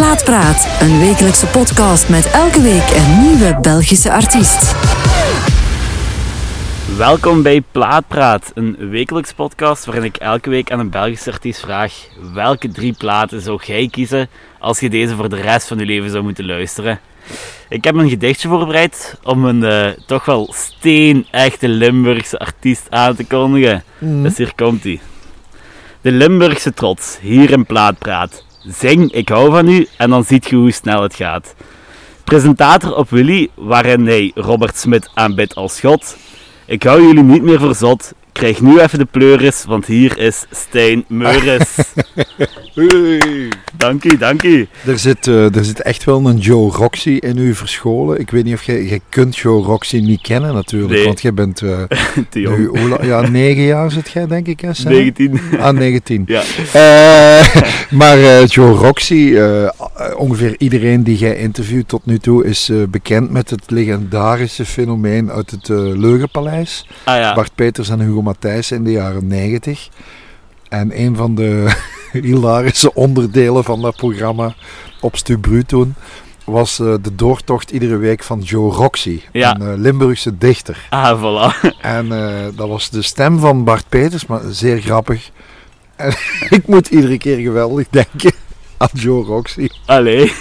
Plaatpraat, een wekelijkse podcast met elke week een nieuwe Belgische artiest. Welkom bij Plaatpraat, een wekelijks podcast waarin ik elke week aan een Belgische artiest vraag welke drie platen zou jij kiezen als je deze voor de rest van je leven zou moeten luisteren. Ik heb een gedichtje voorbereid om een eh, toch wel steen-echte Limburgse artiest aan te kondigen. Dus hier komt hij. De Limburgse trots, hier in Plaatpraat. Zing, ik hou van u, en dan ziet je hoe snel het gaat. Presentator op Willy, waarin hij Robert Smit aanbidt als god. Ik hou jullie niet meer voor zot. Krijg nu even de pleuris, want hier is Stijn Meuris. dank u, dank u. Er zit, eh, er zit echt wel een Joe Roxy in u verscholen. Ik weet niet of jij... Jij kunt Joe Roxy niet kennen natuurlijk, Nee. want jij bent... jong. nu, ja, negen jaar zit jij denk ik, hè, Sam? 19. Ah, 19. Ja. Eh, maar Joe Roxy, ongeveer iedereen die jij interviewt tot nu toe is bekend met het legendarische fenomeen uit het Leugenpaleis. Ah ja. Bart Peters en Hugo Matthijs in de jaren 90. En een van de hilarische onderdelen van dat programma op Stubru toen was eh, de doortocht iedere week van Joe Roxy, Ja. een eh, Limburgse dichter. Ah, voilà. En eh, dat was de stem van Bart Peters, maar zeer grappig. En ik moet iedere keer geweldig denken aan Joe Roxy. Allee.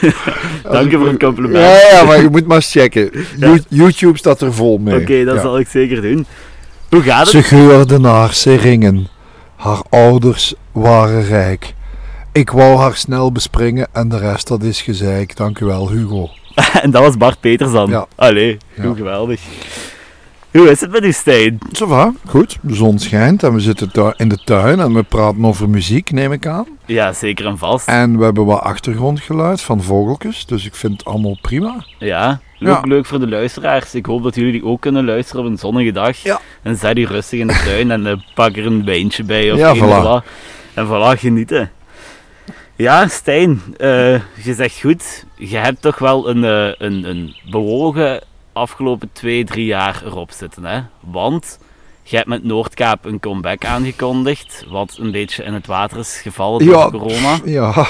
Dank je voor het compliment. Ja, ja, maar je moet maar eens checken. Ja. YouTube staat er vol mee. Oké, dat zal ik zeker doen. Hoe gaat Ze het? geurde naar Seringen. Haar ouders waren rijk. Ik wou haar snel bespringen en de rest dat is gezeik. Dank u wel, Hugo. en dat was Bart Peters dan. Ja. Allee, Ja. hoe geweldig. Hoe is het met u, Stijn? Zo goed. De zon schijnt en we zitten in de tuin en we praten over muziek, neem ik aan. Ja, zeker en vast. En we hebben wat achtergrondgeluid van vogeltjes, dus ik vind het allemaal prima. Ja, Ja. ook leuk voor de luisteraars. Ik hoop dat jullie ook kunnen luisteren op een zonnige dag. Ja. En zet u rustig in de tuin en eh, pak er een wijntje bij of Ja, voilà. En voilà, genieten. Ja, Stijn, eh, je zegt goed. Je hebt toch wel een, eh, een, een bewogen afgelopen twee, drie jaar erop zitten. Hè? Want je hebt met Noordkaap een comeback aangekondigd, wat een beetje in het water is gevallen door corona. Ja,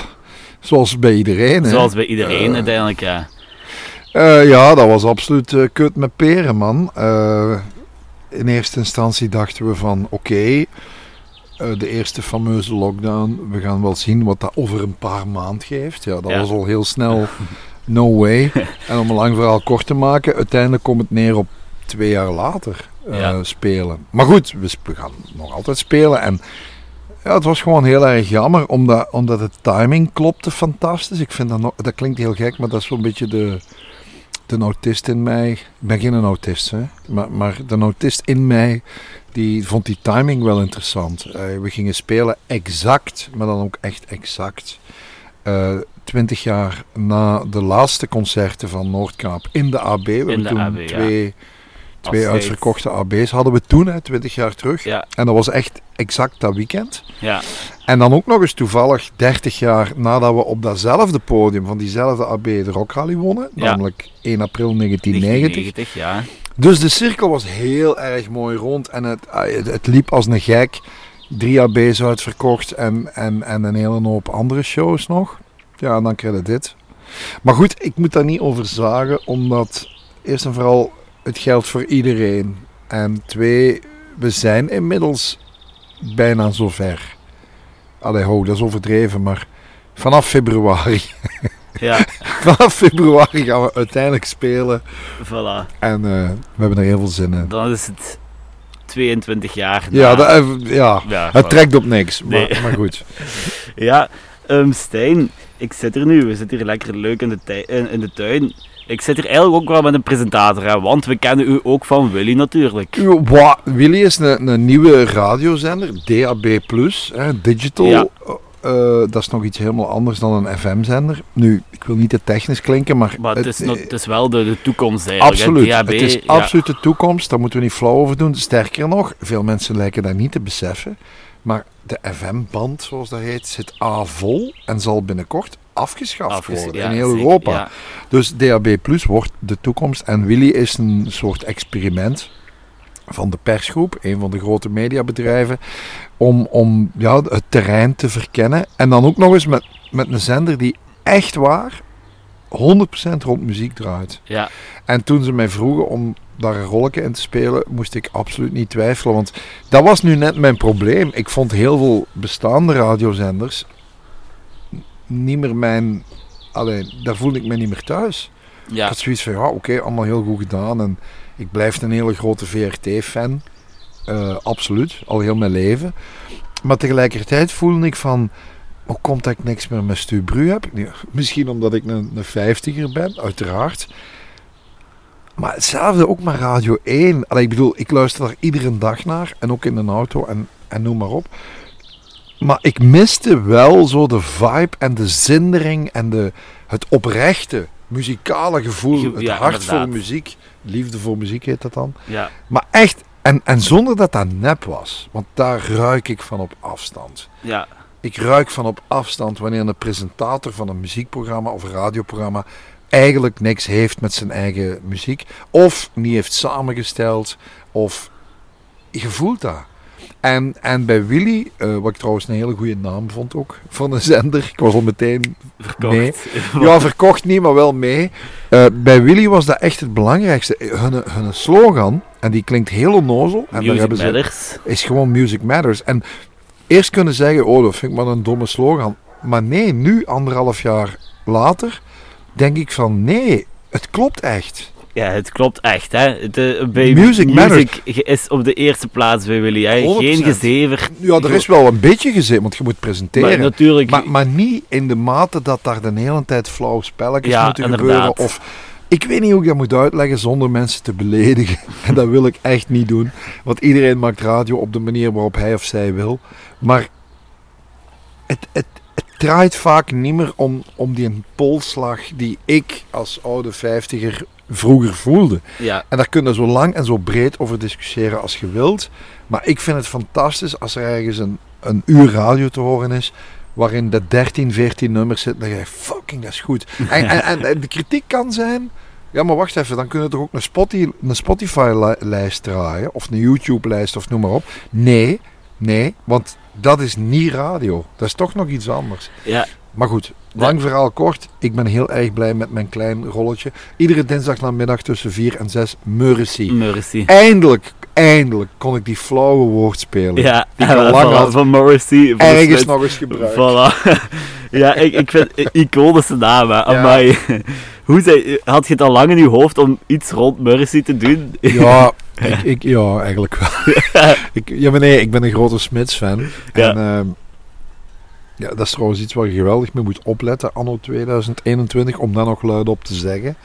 zoals bij iedereen. Hè. Zoals bij iedereen uiteindelijk, ja. Eh, ja, dat was absoluut eh, kut met peren, man. Eh, in eerste instantie dachten we van, oké, de eerste fameuze lockdown, we gaan wel zien wat dat over een paar maanden geeft. Ja, dat Ja. was al heel snel no way. en om een lang verhaal kort te maken, uiteindelijk komt het neer op twee jaar later Ja. spelen. Maar goed, we, gaan nog altijd spelen en... Ja, het was gewoon heel erg jammer, omdat, omdat de timing klopte fantastisch. Ik vind dat, nog, dat klinkt heel gek, maar dat is zo'n beetje de, de autist in mij. Ik ben geen autist, hè. Maar, maar de autist in mij, die vond die timing wel interessant. Eh, we gingen spelen exact, maar dan ook echt exact. eh, Twintig jaar na de laatste concerten van Noordkaap in de AB. We hebben de toen AB, ja. twee, twee uitverkochte AB's. Hadden we toen, hè, twintig jaar terug. Ja, En dat was echt exact dat weekend. ja. En dan ook nog eens toevallig 30 jaar nadat we op datzelfde podium van diezelfde AB de Rock Rally wonnen. Ja. Namelijk 1 april 1990. 1990, ja. Dus de cirkel was heel erg mooi rond en het, ah, het, het liep als een gek. Drie AB's uitverkocht en, en, en een hele hoop andere shows nog. Ja, en dan krijg je dit. Maar goed, ik moet daar niet over zagen, omdat eerst en vooral het geldt voor iedereen. En twee, we zijn inmiddels bijna zover. Allee, ho, dat is overdreven, maar vanaf februari. Ja, vanaf februari gaan we uiteindelijk spelen. voilà. En eh, we hebben er heel veel zin in. Dan is het 22 jaar Ja, dat, eh, ja. ja, het voilà. trekt op niks. Maar, Nee. maar goed. Ja, ehm, Stijn, ik zit er nu. We zitten hier lekker leuk in de, in de tuin. Ik zit hier eigenlijk ook wel met een presentator, hè, want we kennen u ook van Willy natuurlijk. Willy is een, een nieuwe radiozender, DAB+, hè, digital. Ja. Eh, dat is nog iets helemaal anders dan een FM-zender. Nu, ik wil niet te technisch klinken, maar... Maar het is, eh, nog- het is wel de, de toekomst eigenlijk. Absoluut. DHB, het is ja. absoluut de toekomst. Daar moeten we niet flauw over doen. Sterker nog, veel mensen lijken dat niet te beseffen. Maar de FM-band, zoals dat heet, zit A vol en zal binnenkort afgeschaft Afges- worden ja, in heel zeker, Europa. ja. Dus DAB Plus wordt de toekomst. En Willy is een soort experiment van de persgroep, een van de grote mediabedrijven, om, om ja, het terrein te verkennen. En dan ook nog eens met, met een zender die echt waar 100% rond muziek draait. Ja, En toen ze mij vroegen om daar een rolletje in te spelen, moest ik absoluut niet twijfelen. Want dat was nu net mijn probleem. Ik vond heel veel bestaande radiozenders niet meer mijn... Alleen, daar voelde ik me niet meer thuis. Ik ja, had zoiets van, ja, oké, allemaal heel goed gedaan. En ik blijf een hele grote VRT-fan. Eh, absoluut, al heel mijn leven. Maar tegelijkertijd voelde ik van, hoe komt dat ik niks meer met Stu Bru heb? Misschien omdat ik een, een vijftiger ben, uiteraard. Maar hetzelfde ook met Radio 1. Allee, ik bedoel, ik luister daar iedere dag naar. En ook in een auto en, en noem maar op. Maar ik miste wel zo de vibe en de zindering en de, het oprechte muzikale gevoel. Ge- Het hart voor muziek. Liefde voor muziek heet dat dan. ja. Maar echt, en, en zonder dat dat nep was. Want daar ruik ik van op afstand. ja. Ik ruik van op afstand wanneer een presentator van een muziekprogramma of een radioprogramma eigenlijk niks heeft met zijn eigen muziek. Of niet heeft samengesteld. Of je voelt dat. En, en bij Willy, eh, wat ik trouwens een hele goede naam vond ook, van een zender. Ik was al meteen Verkocht. Nee. ja, verkocht niet, maar wel mee. Eh, bij Willy was dat echt het belangrijkste. Hun, hun slogan, en die klinkt heel onnozel. En daar Music hebben ze, Matters. is gewoon Music Matters. En eerst kunnen zeggen, oh, dat vind ik maar een domme slogan. Maar nee, nu, anderhalf jaar later, denk ik van, nee, het klopt echt. Ja, het klopt echt, hè. Bij Music music is op de eerste plaats bij Willy, hè. 100%. Geen gezever. Ja, er is wel een beetje gezet, want je moet presenteren. Maar natuurlijk... Maar, maar niet in de mate dat daar de hele tijd flauwe spelletjes Ja, moeten inderdaad. gebeuren. Of, ik weet niet hoe ik dat moet uitleggen zonder mensen te beledigen. En dat wil ik echt niet doen. Want iedereen maakt radio op de manier waarop hij of zij wil. Maar het, het, het draait vaak niet meer om, om die polslag die ik als oude vijftiger vroeger voelde. ja, En daar kun je zo lang en zo breed over discussiëren als je wilt. Maar ik vind het fantastisch als er ergens een, een uur radio te horen is. Waarin de 13, 14 nummers zitten. Dan denk je, fucking, dat is goed. En, en, en, de kritiek kan zijn. Ja, maar wacht even, dan kun je toch ook een, Spotify, een Spotify-lijst draaien. Of een YouTube-lijst of noem maar op. Nee, nee, want dat is niet radio. Dat is toch nog iets anders. ja. Maar goed, lang verhaal kort. Ik ben heel erg blij met mijn klein rolletje. Iedere dinsdag namiddag tussen 4 en 6 Mercy. Mercy. Eindelijk, eindelijk kon ik die flauwe woordspelen. Ja, Die ik al lang voilà, had. van Morrissey. Ergens nog eens gebruikt. Voilà. ja, ik, ik vind iconische naam, hè. Amai. Hoe zei, had je het al lang in je hoofd om iets rond Mercy te doen? Ja, ik, ik, ja, eigenlijk wel. ik, ja, maar nee, ik ben een grote Smits-fan. Ja. En ehm, ja, dat is trouwens iets waar je geweldig mee moet opletten, anno 2021, om dat nog luid op te zeggen.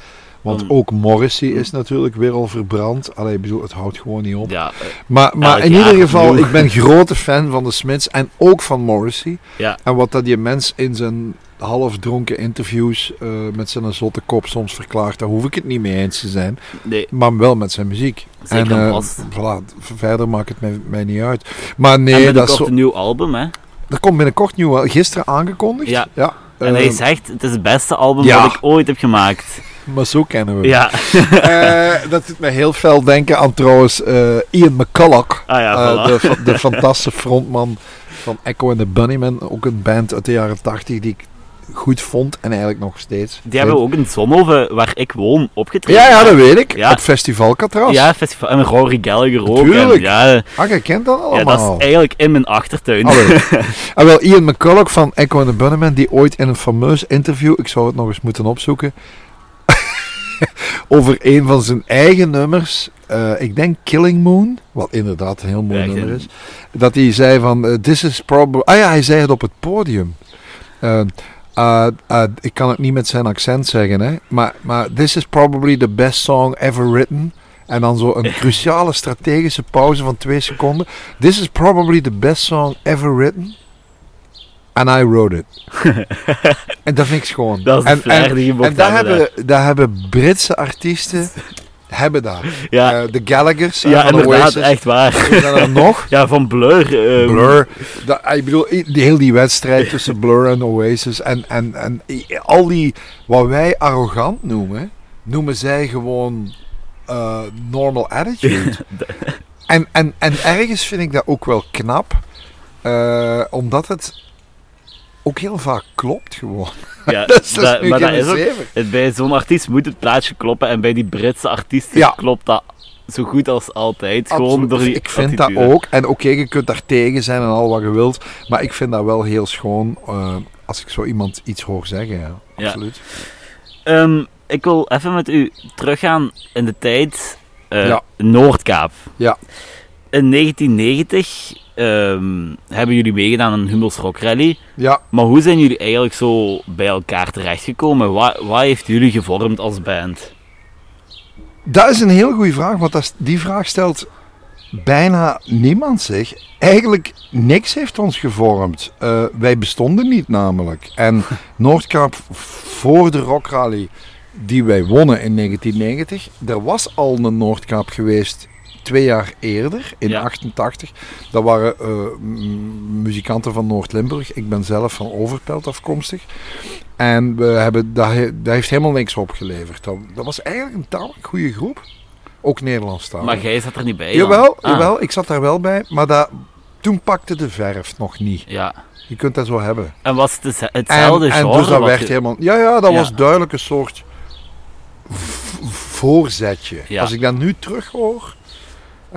Want Mm. ook Morrissey is natuurlijk weer al verbrand. Allee, ik bedoel, het houdt gewoon niet op. Ja, eh, Maar, maar in ieder geval, ik ben grote fan van de Smiths en ook van Morrissey. ja. En wat dat die mens in zijn half dronken interviews eh, met zijn zotte kop soms verklaart, daar hoef ik het niet mee eens te zijn. Nee, Maar wel met zijn muziek. zeker en en eh, voilà, verder maakt het mij, mij niet uit. Maar en nee, dat is zo, een nieuw album, hè. Er komt binnenkort nieuw, gisteren aangekondigd. Ja. En hij zegt, het is het beste album ja. dat ik ooit heb gemaakt. maar zo kennen we. Ja. Eh, dat doet mij heel veel denken aan trouwens eh, Ian McCulloch. Ah ja, Eh, voilà. de, de fantastische frontman van Echo and the Bunnymen. Ook een band uit de jaren 80 die ik goed vond en eigenlijk nog steeds. Die hebben ook in Zonhoven, waar ik woon, opgetreden. Ja, ja, dat weet ik. Ja. Het festival Catras. Ja, festival. En Rory Gallagher ook. Tuurlijk. En, ja, Ah, je kent dat ja, allemaal. dat is eigenlijk in mijn achtertuin. En wel Ian McCulloch van Echo and the Bunnymen, die ooit in een fameus interview, ik zou het nog eens moeten opzoeken, over een van zijn eigen nummers, eh, ik denk Killing Moon, wat inderdaad een heel mooi Ja, nummer is, dat hij zei van, eh, this is probably, ah ja, hij zei het op het podium. Eh, uh, uh, ik kan het niet met zijn accent zeggen, hè, maar, maar this is probably the best song ever written. En dan zo een cruciale strategische pauze van twee seconden. This is probably the best song ever written. And I wrote it. en dat vind ik schoon. Dat is de en, en, die je mocht en daar hebben, daar hebben Britse artiesten hebben dat. Ja, Eh, de Gallaghers. eh, ja van inderdaad, Oasis. echt waar. Er er nog. Ja, van Blur. eh, Blur. Dat, ah, ik bedoel, die, heel die wedstrijd tussen Blur en Oasis. En, en, en al die, wat wij arrogant noemen, noemen zij gewoon eh, normal attitude. en, en, en ergens vind ik dat ook wel knap. eh, omdat het ook heel vaak klopt gewoon. Ja, dat is, dat maar dat is ook, het- bij zo'n artiest moet het plaatje kloppen en bij die Britse artiesten Ja. klopt dat zo goed als altijd. Gewoon Absoluut. door die ik vind attitude. dat ook. En oké, je kunt daar tegen zijn en al wat je wilt. Maar ik vind dat wel heel schoon eh, als ik zo iemand iets hoor zeggen. Ja, Ja. absoluut. Ehm, ik wil even met u teruggaan in de tijd Ja. Noordkaap. Ja. In 1990 ehm, hebben jullie meegedaan aan een Hummels Rock Rally. Ja, Maar hoe zijn jullie eigenlijk zo bij elkaar terechtgekomen? Wat, wat heeft jullie gevormd als band? dat is een heel goede vraag. Want dat die vraag stelt bijna niemand zich. Eigenlijk niks heeft ons gevormd. Eh, wij bestonden niet namelijk. En Noordkaap voor de Rock Rally die wij wonnen in 1990. Er was al een Noordkaap geweest twee jaar eerder, in Ja. 88. Dat waren eh, muzikanten van Noord-Limburg. Ik ben zelf van Overpelt afkomstig. En we hebben, dat, dat heeft helemaal niks opgeleverd. Dat, dat was eigenlijk een tamelijk goede groep. Ook Nederlandstalig. Maar jij zat er niet bij. dan? Jawel, Ah, jawel, ik zat daar wel bij. Maar dat, toen pakte de verf nog niet. Ja. Je kunt dat zo hebben. En was het En, hetzelfde en genre? dus dat werd je- helemaal... Ja, ja, dat Ja. was duidelijk een soort voorzetje. Ja. Als ik dat nu terug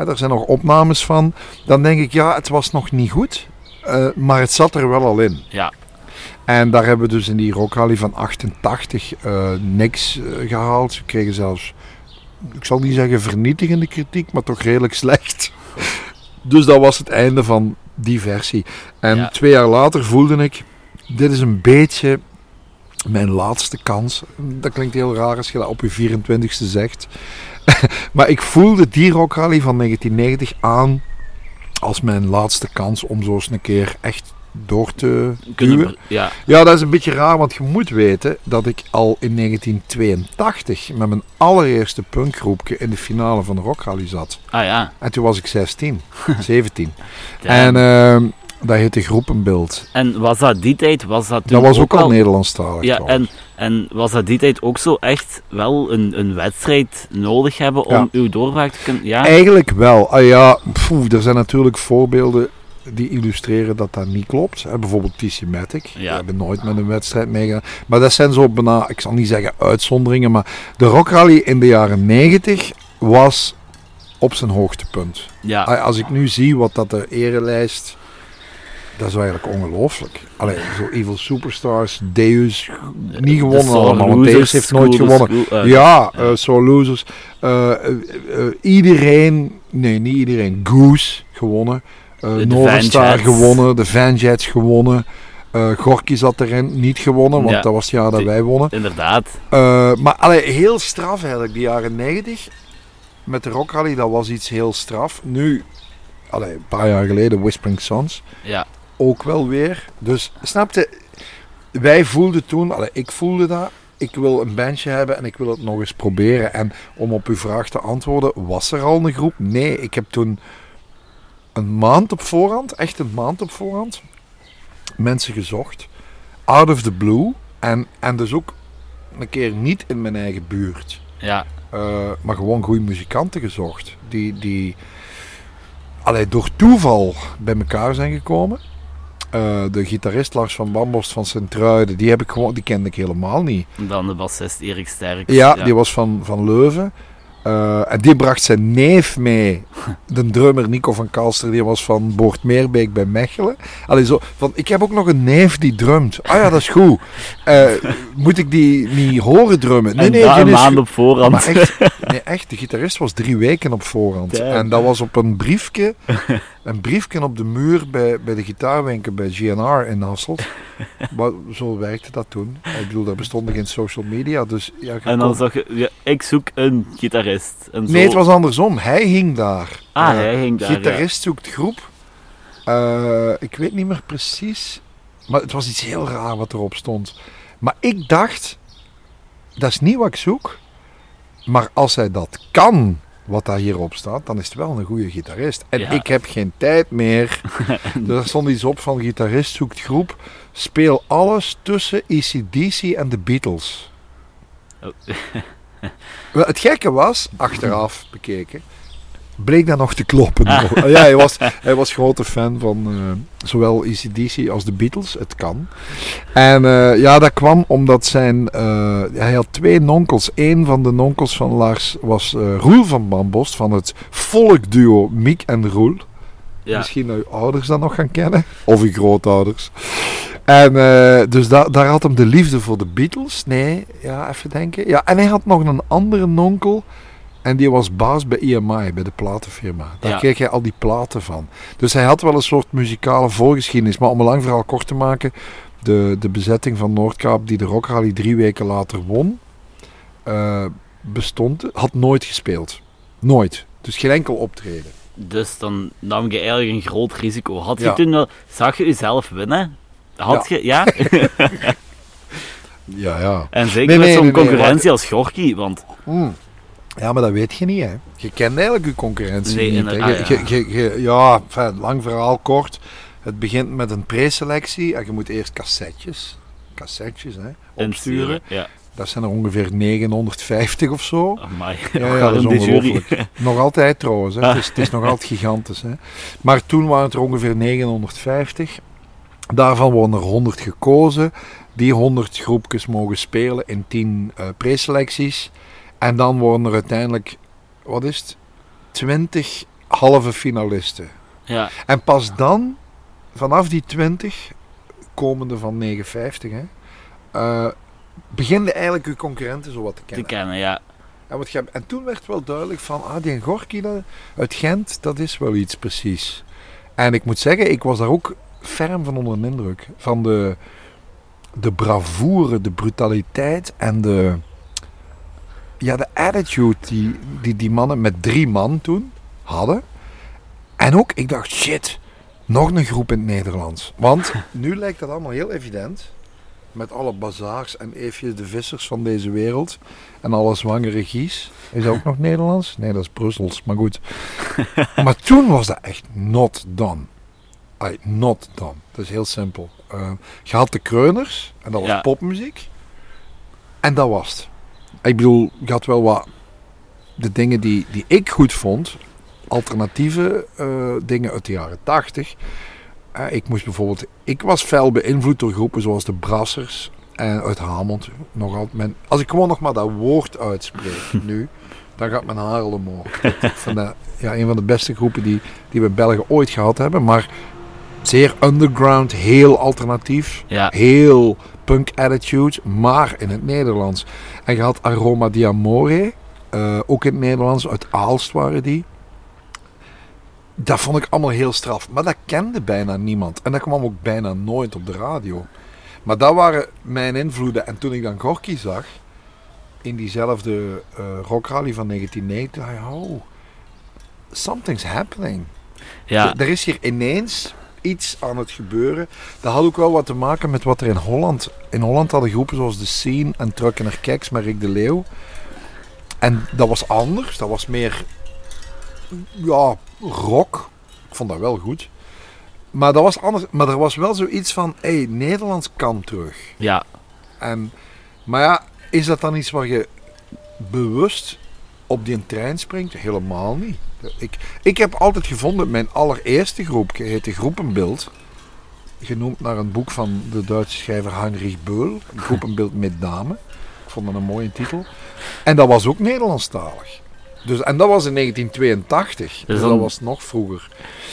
daar zijn nog opnames van, dan denk ik, ja, het was nog niet goed. eh, maar het zat er wel al in. Ja. En daar hebben we dus in die rockrally van 88 eh, niks eh, gehaald. We kregen zelfs, ik zal niet zeggen vernietigende kritiek, maar toch redelijk slecht. Dus dat was het einde van die versie. En Ja. twee jaar later voelde ik, dit is een beetje mijn laatste kans. Dat klinkt heel raar als je dat op je 24ste zegt. maar ik voelde die rockrally van 1990 aan als mijn laatste kans om zo eens een keer echt door te duwen. we- ja. Ja, dat is een beetje raar, want je moet weten dat ik al in 1982 met mijn allereerste punkgroepje in de finale van de Rockrally zat. Ah ja. En toen was ik 16, 17. Damn. En ehm dat heette Groepenbeeld. En was dat die tijd? Was dat Dat was ook al al Nederlandstalig. Ja, en, en was dat die tijd ook zo echt wel een, een wedstrijd nodig hebben om Ja. uw doorbraak te kunnen... Ja, Eigenlijk wel. Ah ja, er zijn natuurlijk voorbeelden die illustreren dat dat niet klopt. Hè, bijvoorbeeld TC Matic. Die Ja. hebben nooit met een wedstrijd meegedaan. Maar dat zijn zo bijna, ik zal niet zeggen uitzonderingen, maar de Rockrally in de jaren 90 was op zijn hoogtepunt. ja. Als ik nu zie wat dat de erelijst... Dat is eigenlijk ongelooflijk. Allee, zo Evil Superstars, Deus, niet gewonnen allemaal, want Deus heeft nooit gewonnen. School, eh, Ja, ja. eh So Losers. Eh, iedereen, nee, niet iedereen. Goose gewonnen. Novastar Vanjets. gewonnen. De Vanjets gewonnen. Gorky zat erin, niet gewonnen, want Ja. dat was het jaar dat wij wonnen. Inderdaad. Maar allee, heel straf eigenlijk, die jaren 90. Met de Rock Rally, dat was iets heel straf. Nu, allee, een paar jaar geleden, Whispering Sons Ja. Ook wel weer. Dus snapte, wij voelden toen, allee, ik voelde dat. Ik wil een bandje hebben en ik wil het nog eens proberen. En om op uw vraag te antwoorden, was er al een groep? Nee, ik heb toen een maand op voorhand, echt een maand op voorhand, mensen gezocht. Out of the blue. En, en dus ook een keer niet in mijn eigen buurt. Ja. Eh, maar gewoon goede muzikanten gezocht. Die, die allee, door toeval bij elkaar zijn gekomen. Eh, de gitarist Lars van Bamborst van Sint-Truiden, die, heb ik gewoon, die kende ik helemaal niet. Dan de bassist Erik Sterk. Ja, die was van, van Leuven. Eh, en die bracht zijn neef mee. De drummer Nico van Kalster, die was van Boort Meerbeek bij Mechelen. Allee, zo, van, ik heb ook nog een neef die drumt. Ah ja, dat is goed. Eh, moet ik die niet horen drummen? Nee, en nee, een maand op voorhand. Maar echt, nee, echt, de gitarist was drie weken op voorhand. Damn. En dat was op een briefje, een briefje op de muur bij, bij de gitaarwinkel bij GNR in Hasselt. Maar zo werkte dat toen. Ik bedoel, er bestonden geen social media, dus ja, en dan kon- zag je, ja, ik zoek een gitarist. En zo, Nee, het was andersom. Hij hing daar. Ah, Eh, hij ging daar. ja. Gitarist zoekt groep. Eh, ik weet niet meer precies. Maar het was iets heel raar wat erop stond. Maar ik dacht, dat is niet wat ik zoek. Maar als hij dat kan, wat daar hierop staat, dan is het wel een goede gitarist. En Ja. ik heb geen tijd meer. dus er stond iets op van gitarist zoekt groep. Speel alles tussen ECDC en de Beatles. Oh. Wel, Het gekke was, achteraf bekeken, bleek dat nog te kloppen. ja, hij was, hij was grote fan van eh, zowel ECDC als de Beatles. Het kan. En eh, ja, dat kwam omdat zijn... eh, hij had twee nonkels. Eén van de nonkels van Lars was Roel van Bambost van het volkduo Miek en Roel. Ja. Misschien dat uw ouders dat nog gaan kennen. Of uw grootouders. En dus da- daar had hem de liefde voor de Beatles. Nee, ja, even denken. Ja, en hij had nog een andere nonkel. En die was baas bij EMI, bij de platenfirma. Daar Ja. kreeg hij al die platen van. Dus hij had wel een soort muzikale voorgeschiedenis. Maar om een lang verhaal kort te maken. De, de bezetting van Noordkaap, die de Rock Rally drie weken later won, eh, bestond, had nooit gespeeld. Nooit. Dus geen enkel optreden. Dus dan nam je eigenlijk een groot risico. Had je Ja. toen wel... Zag je jezelf winnen? Had je... Ja? Ja, ja. en zeker Nee, met zo'n nee, nee, concurrentie als Gorky, want... Hmm. Ja, maar dat weet je niet, hè. Je kent eigenlijk je concurrentie Nee, niet. hè. inderdaad, Je- ja. je- je- je- ja, enfin, lang verhaal kort. Het begint met een preselectie en je moet eerst cassettes, cassettes hè, opsturen. Ja. Dat zijn er ongeveer 950 of zo. Amai. Ja, Nog ja, wel dat is ongelooflijk. Nog altijd trouwens, hè. Het, is, het is nog altijd gigantisch. Hè. Maar toen waren het er ongeveer 950. Daarvan worden er 100 gekozen. Die 100 groepjes mogen spelen in 10 eh, preselecties. En dan worden er uiteindelijk, wat is het? 20 halve finalisten. Ja, En pas dan, vanaf die 20, komende van 59, hè, eh beginnen eigenlijk uw concurrenten zo wat te te kennen. kennen, ja. En, wat je, en toen werd wel duidelijk van, ah, die Gorky uit Gent, dat is wel iets precies. En ik moet zeggen, ik was daar ook ferm van onder de indruk. Van de, de bravoure, de brutaliteit en de, ja, de attitude die, die die mannen met drie man toen hadden. En ook, ik dacht, shit, nog een groep in het Nederlands. Want nu lijkt dat allemaal heel evident. Met alle bazaars en Eefje de Vissers van deze wereld. En alle zwangere Gies. Is dat ook nog Nederlands? Nee, dat is Brussels, maar goed. maar toen was dat echt not done. Ay, not done. Dat is heel simpel. Eh, je had de kreuners, en dat was Ja. popmuziek. En dat was het. Ik bedoel, je had wel wat de dingen die, die ik goed vond. Alternatieve eh, dingen uit de jaren tachtig. Eh, ik moest bijvoorbeeld... Ik was fel beïnvloed door groepen zoals de Brassers. En uit Hamond. Nog altijd mijn, als ik gewoon nog maar dat woord uitspreek nu... Dan gaat mijn haar al omhoog. Vind dat ja, een van de beste groepen die, die we in België ooit gehad hebben. Maar zeer underground, heel alternatief. Ja, Heel punk attitude, maar in het Nederlands. En je had Aroma di Amore, eh, ook in het Nederlands, uit Aalst waren die. Dat vond ik allemaal heel straf, maar dat kende bijna niemand. En dat kwam ook bijna nooit op de radio. Maar dat waren mijn invloeden. En toen ik dan Gorky zag, in diezelfde eh rockrally van 1990, dacht ik, oh, something's happening. ja, Er is hier ineens iets aan het gebeuren. Dat had ook wel wat te maken met wat er in Holland... In Holland hadden groepen zoals The Scene en Truckener Keks met Rick de Leeuw. En dat was anders. Dat was meer... Ja, rock. Ik vond dat wel goed. Maar dat was anders. Maar er was wel zoiets van... Hé, hey, Nederlands kan terug. ja. En, maar ja, is dat dan iets waar je bewust op die trein springt? Helemaal niet. Ik, ik heb altijd gevonden, mijn allereerste groep heette Groepenbeeld. Genoemd naar een boek van de Duitse schrijver Heinrich Beul. Groepenbeeld met dame. Ik vond dat een mooie titel. En dat was ook Nederlandstalig. Dus, en dat was in 1982. Dus, dan- dat was nog vroeger.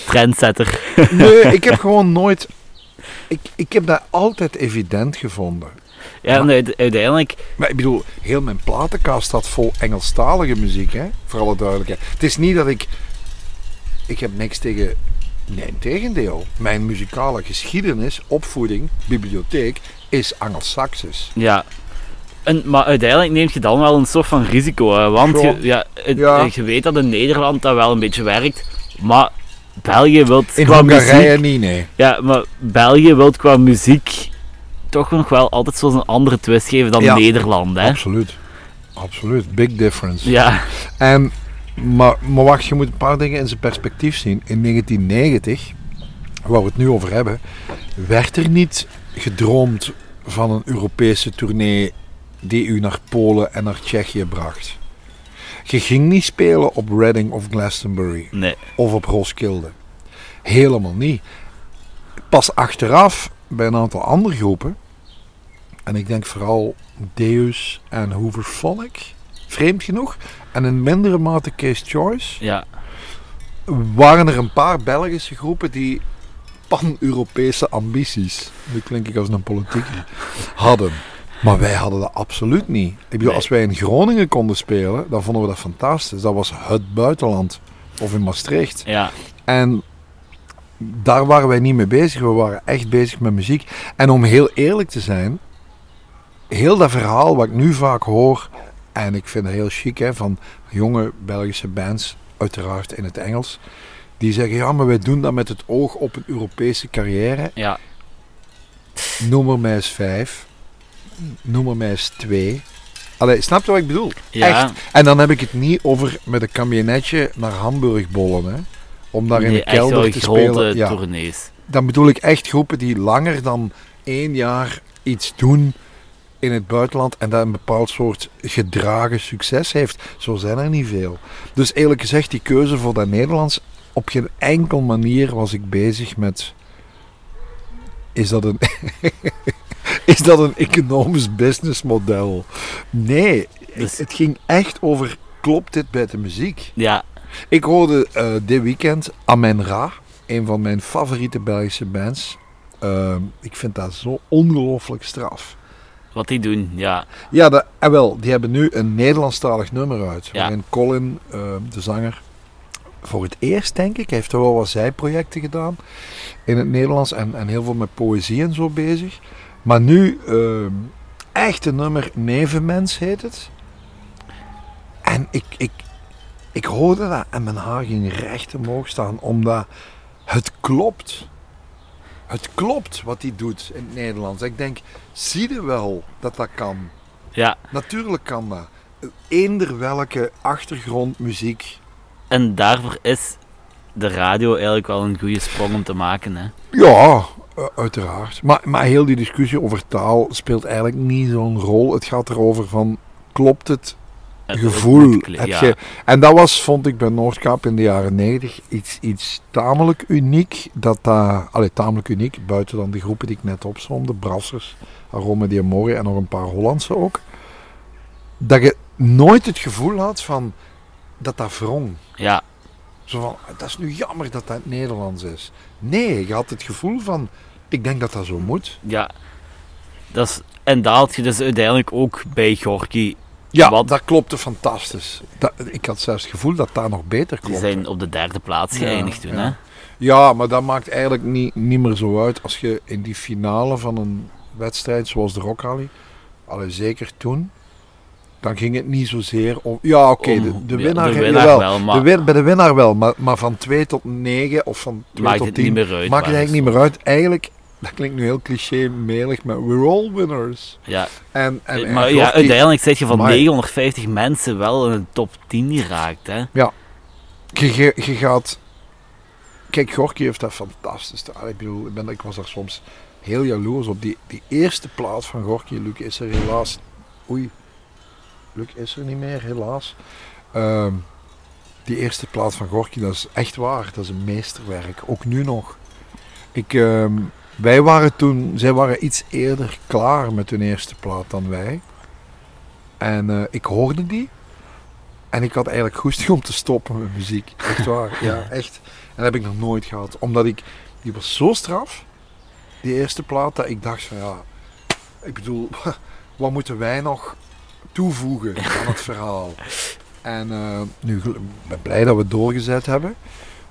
Trendsetter. Nee, ik heb gewoon nooit... Ik, ik heb dat altijd evident gevonden. Ja, en uite- uiteindelijk... Maar ik bedoel, heel mijn platenkast staat vol Engelstalige muziek, hè? voor alle duidelijkheid. Het is niet dat ik... Ik heb niks tegen... Nee, integendeel. Mijn muzikale geschiedenis, opvoeding, bibliotheek is Angelsaksisch. Ja. En, maar uiteindelijk neem je dan wel een soort van risico. Hè, want je, ja, het- Ja. je weet dat in Nederland dat wel een beetje werkt. Maar België wil In qua Hongarije muziek... niet, nee. Ja, maar België wil qua muziek toch nog wel altijd zo'n andere twist geven dan Ja. Nederland. Hè? Absoluut. Absoluut. Big difference. Ja, En, maar, maar wacht, je moet een paar dingen in zijn perspectief zien. In 1990, waar we het nu over hebben, werd er niet gedroomd van een Europese tournee die u naar Polen en naar Tsjechië bracht. Je ging niet spelen op Reading of Glastonbury Nee. of op Roskilde. Helemaal niet. Pas achteraf bij een aantal andere groepen, en ik denk vooral Deus en Hooverphonic, vreemd genoeg, en in mindere mate Case Choice, Ja. waren er een paar Belgische groepen die pan-Europese ambities, nu klink ik als een politieker, hadden. Maar wij hadden dat absoluut niet. Ik bedoel, Nee. als wij in Groningen konden spelen, dan vonden we dat fantastisch. Dat was het buitenland. Of in Maastricht. Ja. En daar waren wij niet mee bezig. We waren echt bezig met muziek. En om heel eerlijk te zijn, heel dat verhaal wat ik nu vaak hoor, en ik vind het heel chic hè, van jonge Belgische bands, uiteraard in het Engels, die zeggen ja, maar wij doen dat met het oog op een Europese carrière. Ja. Noem mij eens vijf. Noem mij eens twee. Allee, snap je wat ik bedoel? Ja. Echt. En dan heb ik het niet over met een kamionetje naar Hamburg bollen. Hè. Om daar in de kelder te grote spelen. Ja, tournees. dan bedoel ik echt groepen die langer dan één jaar iets doen in het buitenland en dat een bepaald soort gedragen succes heeft. Zo zijn er niet veel. Dus eerlijk gezegd, die keuze voor dat Nederlands, op geen enkel manier was ik bezig met... Is dat een... is dat een economisch businessmodel? Nee, Dus- het ging echt over... Klopt dit bij de muziek? Ja. Ik hoorde eh, dit weekend Amen Ra, een van mijn favoriete Belgische bands. Ehm, ik vind dat zo ongelooflijk straf. Wat die doen. Ja. Ja, dat, en wel, die hebben nu een Nederlandstalig nummer uit. Ja. Waarin Colin, eh, de zanger, voor het eerst denk ik, heeft er wel wat zijprojecten gedaan in het Nederlands en, en heel veel met poëzie en zo bezig. Maar nu, ehm, echt een nummer, Nevenmens heet het. En ik, ik, ik hoorde dat en mijn haar ging recht omhoog staan, omdat het klopt. Het klopt wat hij doet in het Nederlands. Ik denk, zie je wel dat dat kan? Ja. Natuurlijk kan dat. Eender welke achtergrondmuziek. En daarvoor is de radio eigenlijk wel een goede sprong om te maken. Hè. Ja, uiteraard. Maar, maar heel die discussie over taal speelt eigenlijk niet zo'n rol. Het gaat erover van, klopt Het- gevoel? Heb ja. je, en dat was, vond ik bij Noordkaap in de jaren 90 iets, iets tamelijk uniek. Dat dat, allee, tamelijk uniek, buiten dan de groepen die ik net opzomde, Brassers, Arome di Amore en nog een paar Hollandse ook. Dat je nooit het gevoel had van dat dat wrong. Ja. Zo van, dat is nu jammer dat dat Nederlands is. Nee, je had het gevoel van, ik denk dat dat zo moet. Ja. Dat is, en dat had je dus uiteindelijk ook bij Gorky. Ja, Wat? dat klopte fantastisch. Dat, ik had zelfs het gevoel dat dat nog beter Die klopte. zijn op de derde plaats Ja, geëindigd toen. ja. Hè. Ja, maar dat maakt eigenlijk niet, niet meer zo uit als je in die finale van een wedstrijd zoals de Rock Rally, allee, zeker toen, dan ging het niet zozeer om... Ja, oké, de, de winnaar, de wel, maar de win- bij de winnaar wel, maar, maar van 2 tot 9 of van 2 maakt tot het 10 niet meer uit. maakt het eigenlijk niet meer uit. Eigenlijk, dat klinkt nu heel cliché-melig, maar we're all winners. Ja. En, en, en maar ja, uiteindelijk zit je van Amai. 950 mensen wel in de top 10 geraakt. Hè. je, je, je gaat... Kijk, Gorky heeft dat fantastisch. Ik bedoel, ik, ben, ik was daar soms heel jaloers op. Die, die eerste plaat van Gorky, Luc is er helaas... Oei, Luc is er niet meer, helaas. Ehm, die eerste plaat van Gorky, dat is echt waar. Dat is een meesterwerk, ook nu nog. Ik, ehm, wij waren toen... Zij waren iets eerder klaar met hun eerste plaat dan wij. En eh, ik hoorde die. En ik had eigenlijk goesting om te stoppen met muziek. Echt waar. Ja, echt. En dat heb ik nog nooit gehad. Omdat ik... Die was zo straf. Die eerste plaat. Dat ik dacht van ja... Ik bedoel... Wat moeten wij nog toevoegen aan het verhaal? En eh, nu ben blij dat we het doorgezet hebben.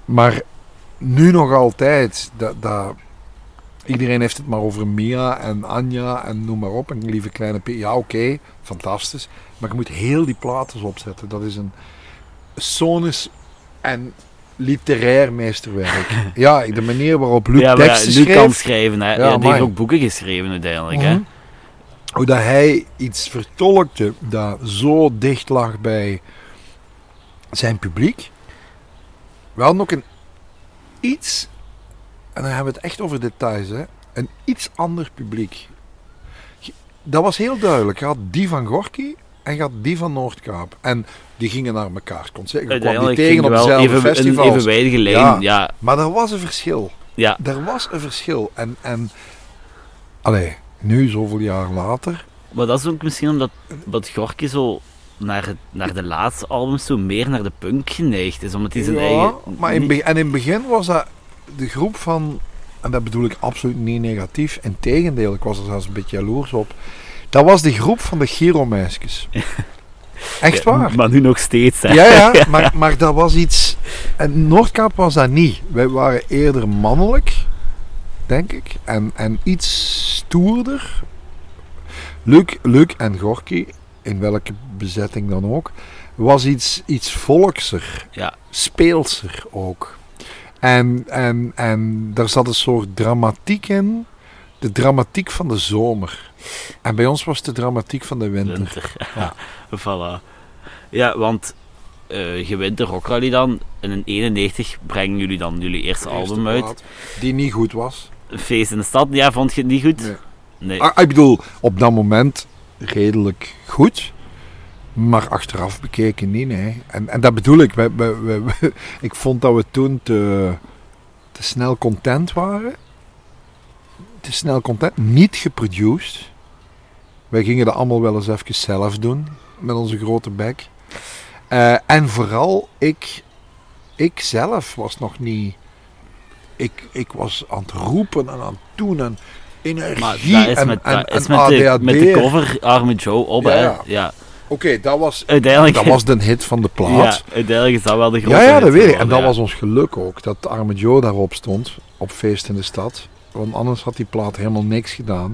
Maar nu nog altijd... Dat, dat, iedereen heeft het maar over Mia en Anja en noem maar op. En lieve kleine P. Ja, oké. fantastisch. Maar je moet heel die platen opzetten. Dat is een sonisch en literair meesterwerk. ja, de manier waarop Luc ja, maar ja, teksten Luc kan schreef. schrijven. Hè. Ja, Ja, die heeft ook boeken geschreven uiteindelijk. Hè. Mhm. Hoe dat hij iets vertolkte dat zo dicht lag bij zijn publiek. We hadden ook een iets, en dan hebben we het echt over details, hè, een iets ander publiek. Dat was heel duidelijk. Je had die van Gorky en je had die van Noordkaap. En die gingen naar elkaar concerten. Je kwam die tegen op dezelfde even, een festivals. evenwijdige lijn. Ja. Ja, Maar er was een verschil. ja. Er was een verschil. En, en allee, nu, zoveel jaar later, Maar dat is ook misschien omdat, dat Gorky zo naar, het, naar de laatste albums zo meer naar de punk geneigd is. Omdat hij zijn ja, eigen... maar in, en in het begin was dat de groep van, en dat bedoel ik absoluut niet negatief, integendeel, ik was er zelfs een beetje jaloers op. Dat was de groep van de Giromeisjes. Echt Ja, waar. Maar nu nog steeds, hè. Ja, ja, maar, maar dat was iets. En Noordkaap was dat niet. Wij waren eerder mannelijk, denk ik. En, en iets stoerder. Luc, Luc en Gorky, in welke bezetting dan ook, was iets, iets volkser. Ja. Speelser ook. En, en, en daar zat een soort dramatiek in. De dramatiek van de zomer. En bij ons was de dramatiek van de winter. Winter. Ja. voilà. Ja, want eh je wint de Rock Rally dan. En in 91 brengen jullie dan jullie eerste album uit. plaat, Die niet goed was. Feest in de stad. Ja, vond je het niet goed? Nee. Nee. Ah, ik bedoel, op dat moment redelijk goed. Maar achteraf bekeken niet, nee. En, en dat bedoel ik. Ik vond dat we toen te, te snel content waren. Te snel content. Niet geproduced. Wij gingen dat allemaal wel eens even zelf doen. Met onze grote bek. Eh, en vooral, ik, ik zelf was nog niet... Ik, ik was aan het roepen en aan het doen en energie Maar dat is en, met, en, dat is en met, de, met de cover Arme Joe op, Ja, hè. ja. Ja. Oké, dat was Uiteindelijk... dat was de hit van de ja, plaat. uiteindelijk is dat wel de grote Ja, ja, dat weet ik. En dat ja. was ons geluk ook, dat Arme Joe daarop stond, op feest in de stad. Want anders had die plaat helemaal niks gedaan.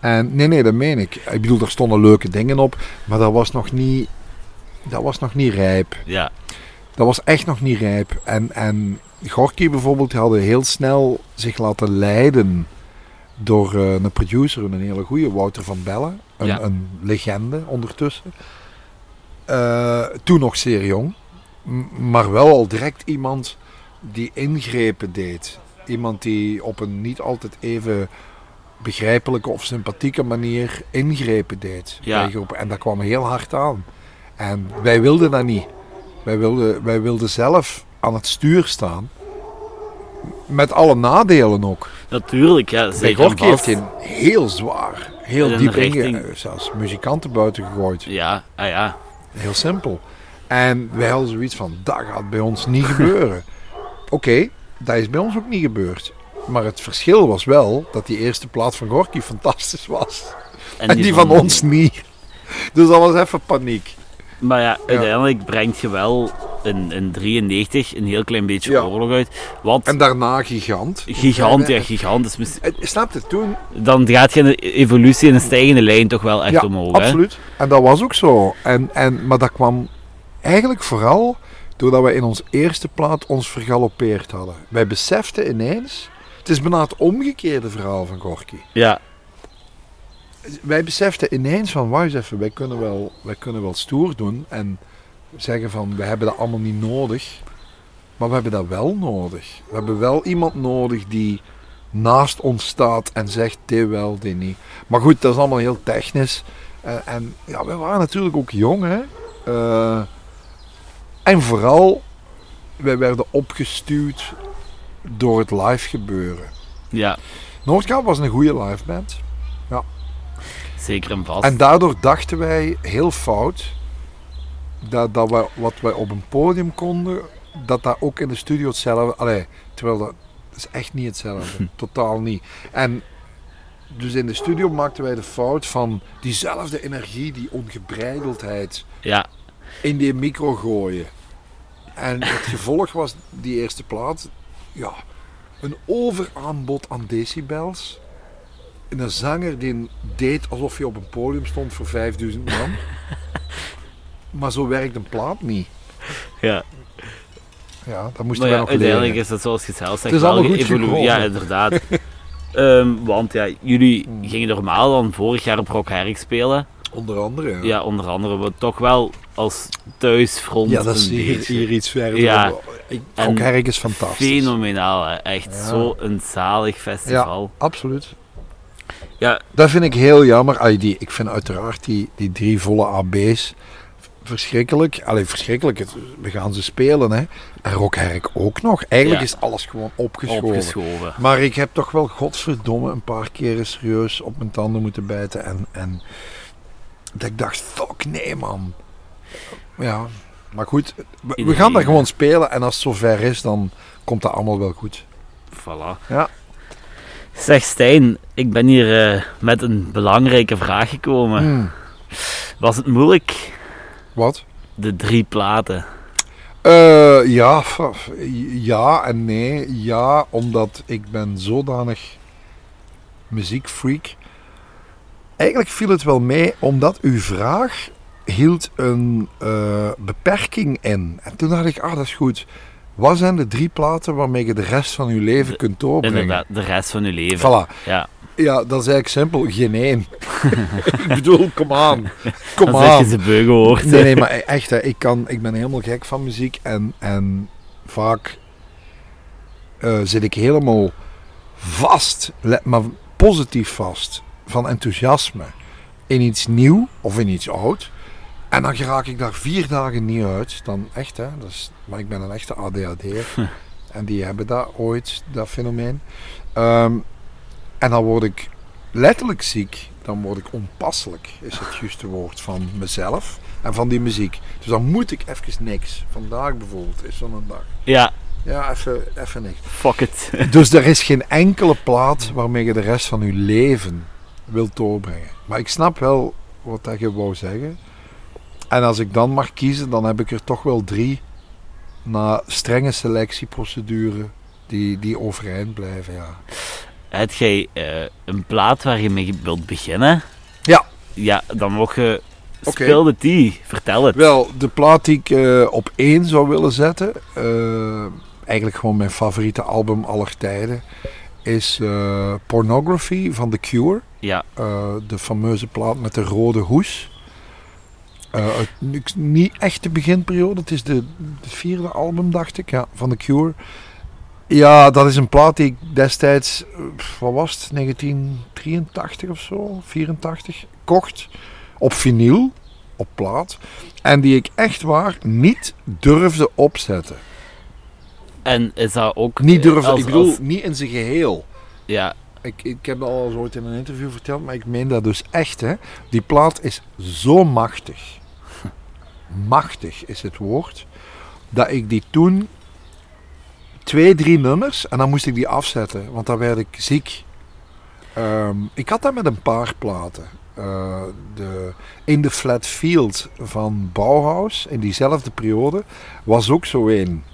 En nee, nee, dat meen ik. Ik bedoel, er stonden leuke dingen op, maar dat was nog niet, dat was nog niet rijp. Ja, Dat was echt nog niet rijp. En, en Gorky bijvoorbeeld, hadden heel snel zich laten leiden door eh, een producer, een hele goede, Wouter van Bellen. Een, Ja. een legende ondertussen. Eh, toen nog zeer jong. Maar wel al direct iemand die ingrepen deed. Iemand die op een niet altijd even begrijpelijke of sympathieke manier ingrepen deed. Ja. groepen. En dat kwam heel hard aan. En wij wilden dat niet. Wij wilden, wij wilden zelf aan het stuur staan. Met alle nadelen ook. natuurlijk. Ja, zeker Gorky heeft hij heel zwaar, heel In diep richting- inge... Zelfs muzikanten buiten gegooid. Ja, ah ja. Heel simpel. En wij hadden zoiets van, dat gaat bij ons niet gebeuren. Oké, dat is bij ons ook niet gebeurd. Maar het verschil was wel dat die eerste plaat van Gorky fantastisch was. En, die, van, ons niet. Dus dat was even paniek. Maar ja, uiteindelijk brengt je wel in, in 93 een heel klein beetje Ja. oorlog uit. Wat En daarna gigant. gigant, ja, gigant. Dus Snap je, toen... dan gaat je de evolutie in een stijgende lijn toch wel echt ja, omhoog. Hè? absoluut. En dat was ook zo. En, en, maar dat kwam eigenlijk vooral doordat wij in ons eerste plaat ons vergalopeerd hadden. Wij beseften ineens... Het is bijna het omgekeerde verhaal van Gorky. Ja, wij beseften ineens van, wauw even, wij kunnen, wel, wij kunnen wel stoer doen en zeggen van, we hebben dat allemaal niet nodig. Maar we hebben dat wel nodig. We hebben wel iemand nodig die naast ons staat en zegt, dit wel, dit niet. Maar goed, dat is allemaal heel technisch. Eh, en ja, we waren natuurlijk ook jong, hè. Eh, en vooral, wij werden opgestuurd door het live gebeuren. ja, Noordkaap was een goede live band. zeker en vast. En daardoor dachten wij heel fout dat, dat wij, wat wij op een podium konden, dat dat ook in de studio hetzelfde. Allee, terwijl dat, dat is echt niet hetzelfde. Totaal niet. En dus in de studio maakten wij de fout van diezelfde energie, die ongebreideldheid Ja, in die micro gooien. En het gevolg was die eerste plaat, ja, een overaanbod aan decibels. Een zanger die deed alsof je op een podium stond voor 5000 man. maar zo werkt een plaat niet. ja. Ja, dat moesten wij ja, nog uiteindelijk leren. is dat zoals je zelf zegt Het is wel allemaal goed geëvolueerd. Ja, inderdaad. Ehm, want ja, jullie Hmm. gingen normaal dan vorig jaar op Rock Herk spelen. Onder andere. Ja, Ja, onder andere, wat toch wel als thuisfront Ja, dat is hier, hier iets verder. Ja. Rock Herk is fantastisch. Fenomenaal, hè. echt Ja. zo een zalig festival. Absoluut. Ja, Dat vind ik heel jammer. Die, ik vind uiteraard die, die drie volle AB's verschrikkelijk. Allee, verschrikkelijk. Het- We gaan ze spelen, hè. En Rockherk ook nog. Eigenlijk Ja. is alles gewoon opgeschoven. opgeschoven. Maar ik heb toch wel, godverdomme, een paar keren serieus op mijn tanden moeten bijten. En, en dat ik dacht, fuck, nee man. Ja, maar goed. We, gaan daar gewoon spelen. En als het zover is, dan komt dat allemaal wel goed. Voilà. Ja. Zeg Stijn, ik ben hier eh, met een belangrijke vraag gekomen. Hmm, Was het moeilijk, wat? de drie platen? Eh, ja, ja en nee. Ja, omdat ik ben zodanig muziekfreak. Eigenlijk viel het wel mee, omdat uw vraag hield een eh, beperking in. En toen dacht ik, ah, dat is goed. Wat zijn de drie platen waarmee je de rest van je leven kunt doorbrengen? Inderdaad, de rest van uw leven. Voilà. Ja, Ja, dat is eigenlijk simpel. Geen één. ik bedoel, kom aan. Kom zeg je aan. ze beu gehoord. Nee, nee, maar echt, hè, ik, kan, ik ben helemaal gek van muziek en, en vaak eh, zit ik helemaal vast, maar positief vast, van enthousiasme in iets nieuw of in iets oud. En dan raak ik daar vier dagen niet uit. Dan echt, hè. Is, maar ik ben een echte ADHD'er. en die hebben dat ooit, dat fenomeen. Ehm, en dan word ik letterlijk ziek. Dan word ik onpasselijk, is het juiste woord, van mezelf en van die muziek. Dus dan moet ik even niks. Vandaag bijvoorbeeld is zo'n dag. Ja, Ja, even, even niks. fuck it. Dus er is geen enkele plaat waarmee je de rest van je leven wilt doorbrengen. Maar ik snap wel wat dat je wou zeggen. En als ik dan mag kiezen, dan heb ik er toch wel drie na strenge selectieprocedure die, die overeind blijven. Ja. Heb jij eh, een plaat waar je mee wilt beginnen? Ja. Ja, dan mag je... Oké. Speel de die. Vertel het. Wel, de plaat die ik eh, op één zou willen zetten, eh, eigenlijk gewoon mijn favoriete album aller tijden, is Pornography van The Cure. Ja, de fameuze plaat met de rode hoes. Eh, niet echt de beginperiode, het is de, de vierde album, dacht ik, ja, van The Cure. Ja, dat is een plaat die ik destijds, eh, wat was het, 1983 of zo, 84, kocht. Op vinyl, op plaat. En die ik echt waar niet durfde opzetten. en is dat ook... Niet eh, durfde, als- ik bedoel, als- niet in zijn geheel. ja, Ik, ik heb dat al eens ooit in een interview verteld, maar ik meen dat dus echt. Hè. Die plaat is zo machtig. Machtig is het woord. Dat ik die toen twee, drie nummers en dan moest ik die afzetten, want dan werd ik ziek. Ehm, ik had dat met een paar platen. Eh, de In the Flat Field van Bauhaus, in diezelfde periode, was ook zo een.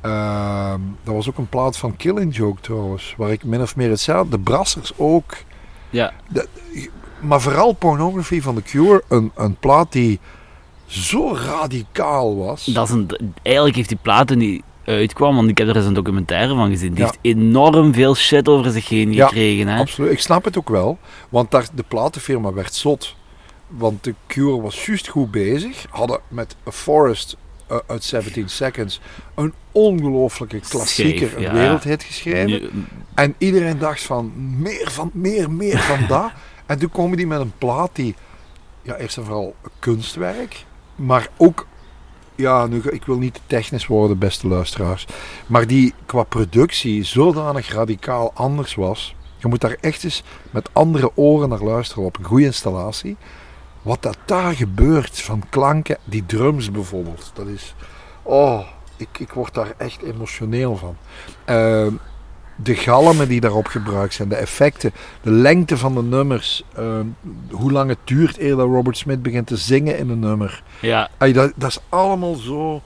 Ehm, dat was ook een plaat van Killing Joke trouwens, waar ik min of meer hetzelfde, de Brassers ook. ja. Maar vooral Pornography van The Cure, een, een plaat die zo radicaal was. Dat is een, eigenlijk heeft die plaat toen die uitkwam, want ik heb er eens een documentaire van gezien. Die Ja. heeft enorm veel shit over zich heen Ja, gekregen. Hè? Absoluut, ik snap het ook wel, want daar, de platenfirma werd zot. Want The Cure was juist goed bezig, hadden met A Forest eh, uit 17 Seconds een ongelooflijke klassieker, een wereldhit geschreven. Nu- En iedereen dacht van meer van meer, meer van dat. En toen komen die met een plaat die, ja, eerst en vooral kunstwerk, maar ook, ja, nu, ik wil niet te technisch worden, beste luisteraars, maar die qua productie zodanig radicaal anders was. Je moet daar echt eens met andere oren naar luisteren op een goede installatie. Wat dat daar gebeurt van klanken, die drums bijvoorbeeld, dat is, oh, ik, ik word daar echt emotioneel van. Ehm, de galmen die daarop gebruikt zijn, de effecten, de lengte van de nummers, ehm, hoe lang het duurt eer dat Robert Smith begint te zingen in een nummer. ja, Ay, dat, dat is allemaal zo.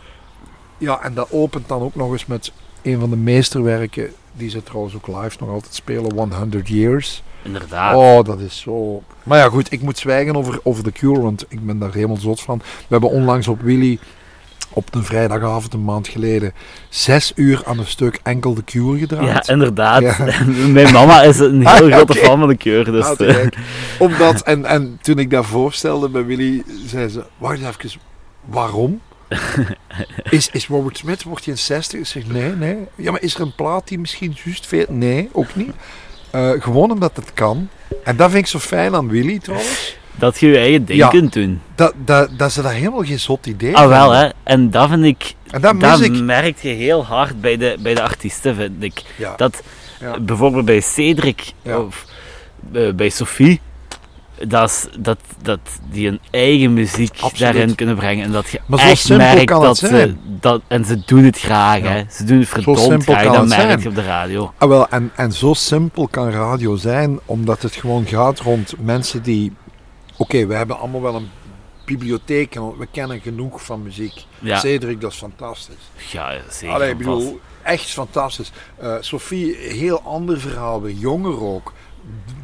Ja, en dat opent dan ook nog eens met een van de meesterwerken, die ze trouwens ook live nog altijd spelen, 100 Years. inderdaad. Oh, dat is zo. Maar ja, goed, ik moet zwijgen over, over The Cure, want ik ben daar helemaal zot van. We hebben onlangs op Willy, op een vrijdagavond een maand geleden, zes uur aan een stuk enkel The Cure gedraaid. Ja, inderdaad. Ja. Mijn mama is een heel Ah, grote fan van de keur. Dus, Ah, eh. Omdat, en, en toen ik dat voorstelde bij Willy, zei ze, wacht even, waarom? Is, is Robert Smith, wordt hij in 60? Ik zeg, nee, nee. Ja, maar is er een plaat die misschien juist veel... Nee, ook niet. Eh, gewoon omdat het kan. En dat vind ik zo fijn aan Willy trouwens. Dat je je eigen ding Ja. kunt doen. Dat, dat, dat ze daar helemaal geen zot idee Ah, wel hè. En dat vind ik... En dat Dat ik. merk je heel hard bij de, bij de artiesten, vind ik. Ja. Dat Ja. bijvoorbeeld bij Cedric of eh, bij Sophie, dat, is, dat, dat die een eigen muziek Absoluut. daarin kunnen brengen. En dat je Maar echt merkt dat ze dat En ze doen het graag, Ja. hè. Ze doen het verdomd graag. Dat merk zijn. je op de radio. Ah, wel, en, en zo simpel kan radio zijn, omdat het gewoon gaat rond mensen die... Oké, we hebben allemaal wel een bibliotheek en we kennen genoeg van muziek. Ja, Cedric, dat is fantastisch. ja zeker. Allee, ik bedoel, echt fantastisch. Eh Sophie, heel ander verhaal, weer jonger ook.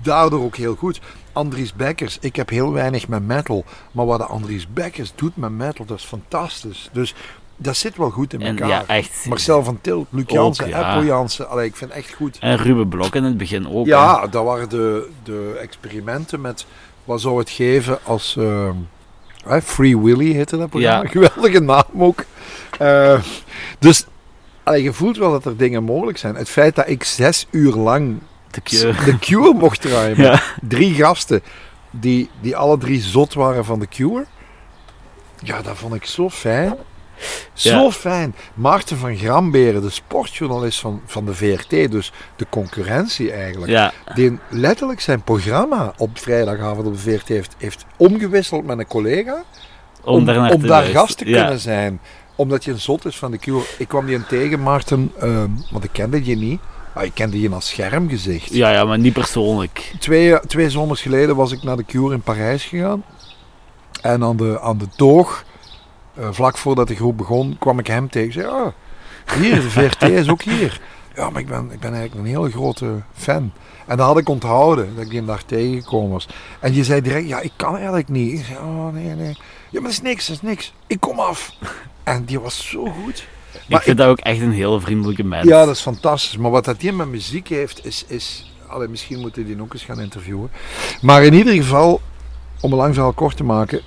Daardoor ook heel goed. Andries Bekkers, ik heb heel weinig met metal. Maar wat de Andries Bekkers doet met metal, dat is fantastisch. Dus dat zit wel goed in elkaar. ja, echt. Marcel van Tilt, Luc Jansen, ja. Eppo Jansen. Allee, ik vind het echt goed. En Ruben Blok in het begin ook. hè. Ja, dat waren de, de experimenten met wat zou het geven als eh, hè, Free Willy heette dat programma. Ja. Geweldige naam ook. Eh, dus allee, je voelt wel dat er dingen mogelijk zijn. Het feit dat ik zes uur lang De Cure. mocht draaien met Ja. drie gasten die, die alle drie zot waren van de Cure. Ja, dat vond ik zo fijn. Zo fijn. Maarten van Gramberen, de sportjournalist van, van de VRT, dus de concurrentie eigenlijk Ja, die letterlijk zijn programma op vrijdagavond op de VRT heeft, heeft omgewisseld met een collega. om, daar, om gast te kunnen zijn. Omdat je een zot is van de Cure. Ik kwam die tegen, Maarten, ehm, want ik kende je niet. Maar ik kende je als schermgezicht. Ja, ja, maar niet persoonlijk. Twee, twee zomers geleden was ik naar de Cure in Parijs gegaan. En aan de, aan de toog, eh, vlak voordat de groep begon, kwam ik hem tegen. Ik zei, ah, hier, de VRT is ook hier. Ja, maar ik ben, ik ben eigenlijk een hele grote fan. En dat had ik onthouden, dat ik die daar tegengekomen was. En je zei direct, ja, ik kan eigenlijk niet. Ik zei, oh nee, nee. Ja, maar dat is niks, dat is niks. Ik kom af. En die was zo goed. Maar ik vind dat ook echt een hele vriendelijke mens. Ja, dat is fantastisch. Maar wat dat die met muziek heeft, is... is allee, misschien moeten we die ook eens gaan interviewen. Maar in ieder geval, om een lang verhaal kort te maken...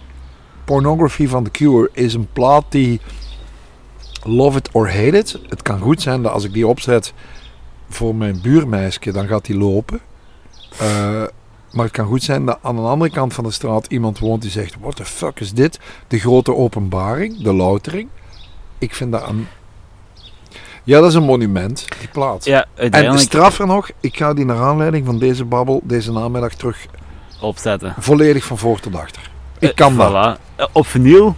Pornography van The Cure is een plaat die... Love it or hate it. Het kan goed zijn dat als ik die opzet voor mijn buurmeisje, dan gaat die lopen. Eh, maar het kan goed zijn dat aan de andere kant van de straat iemand woont die zegt... What the fuck is dit? De grote openbaring, de loutering. Ik vind dat een... Ja, dat is een monument, die plaat. Ja, En straffer nog, ik ga die naar aanleiding van deze babbel deze namiddag terug opzetten. volledig van voor tot achter. Ik Eh, kan dat. voilà. Eh, Op vinyl?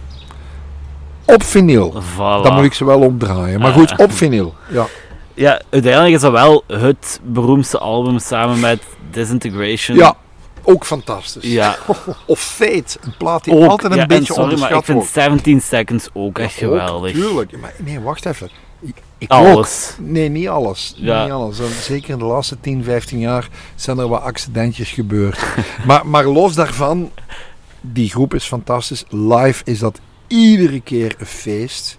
Op vinyl. Voilà. Dan moet ik ze wel omdraaien. Maar Ah. goed, op vinyl. Ja. Ja, uiteindelijk is dat wel het beroemdste album samen met Disintegration. ja, ook fantastisch. Ja, Of Fate, een plaat die ook. altijd een ja, beetje sorry, maar ik onderschat vind wordt. 17 Seconds ook echt Ook, geweldig. tuurlijk. Maar nee, wacht even. Ik, ik ook. Alles. Nee, niet alles. Ja. Niet alles. Zeker in de laatste 10, 15 jaar zijn er wat accidentjes gebeurd. maar, maar los daarvan, die groep is fantastisch. Live is dat iedere keer een feest.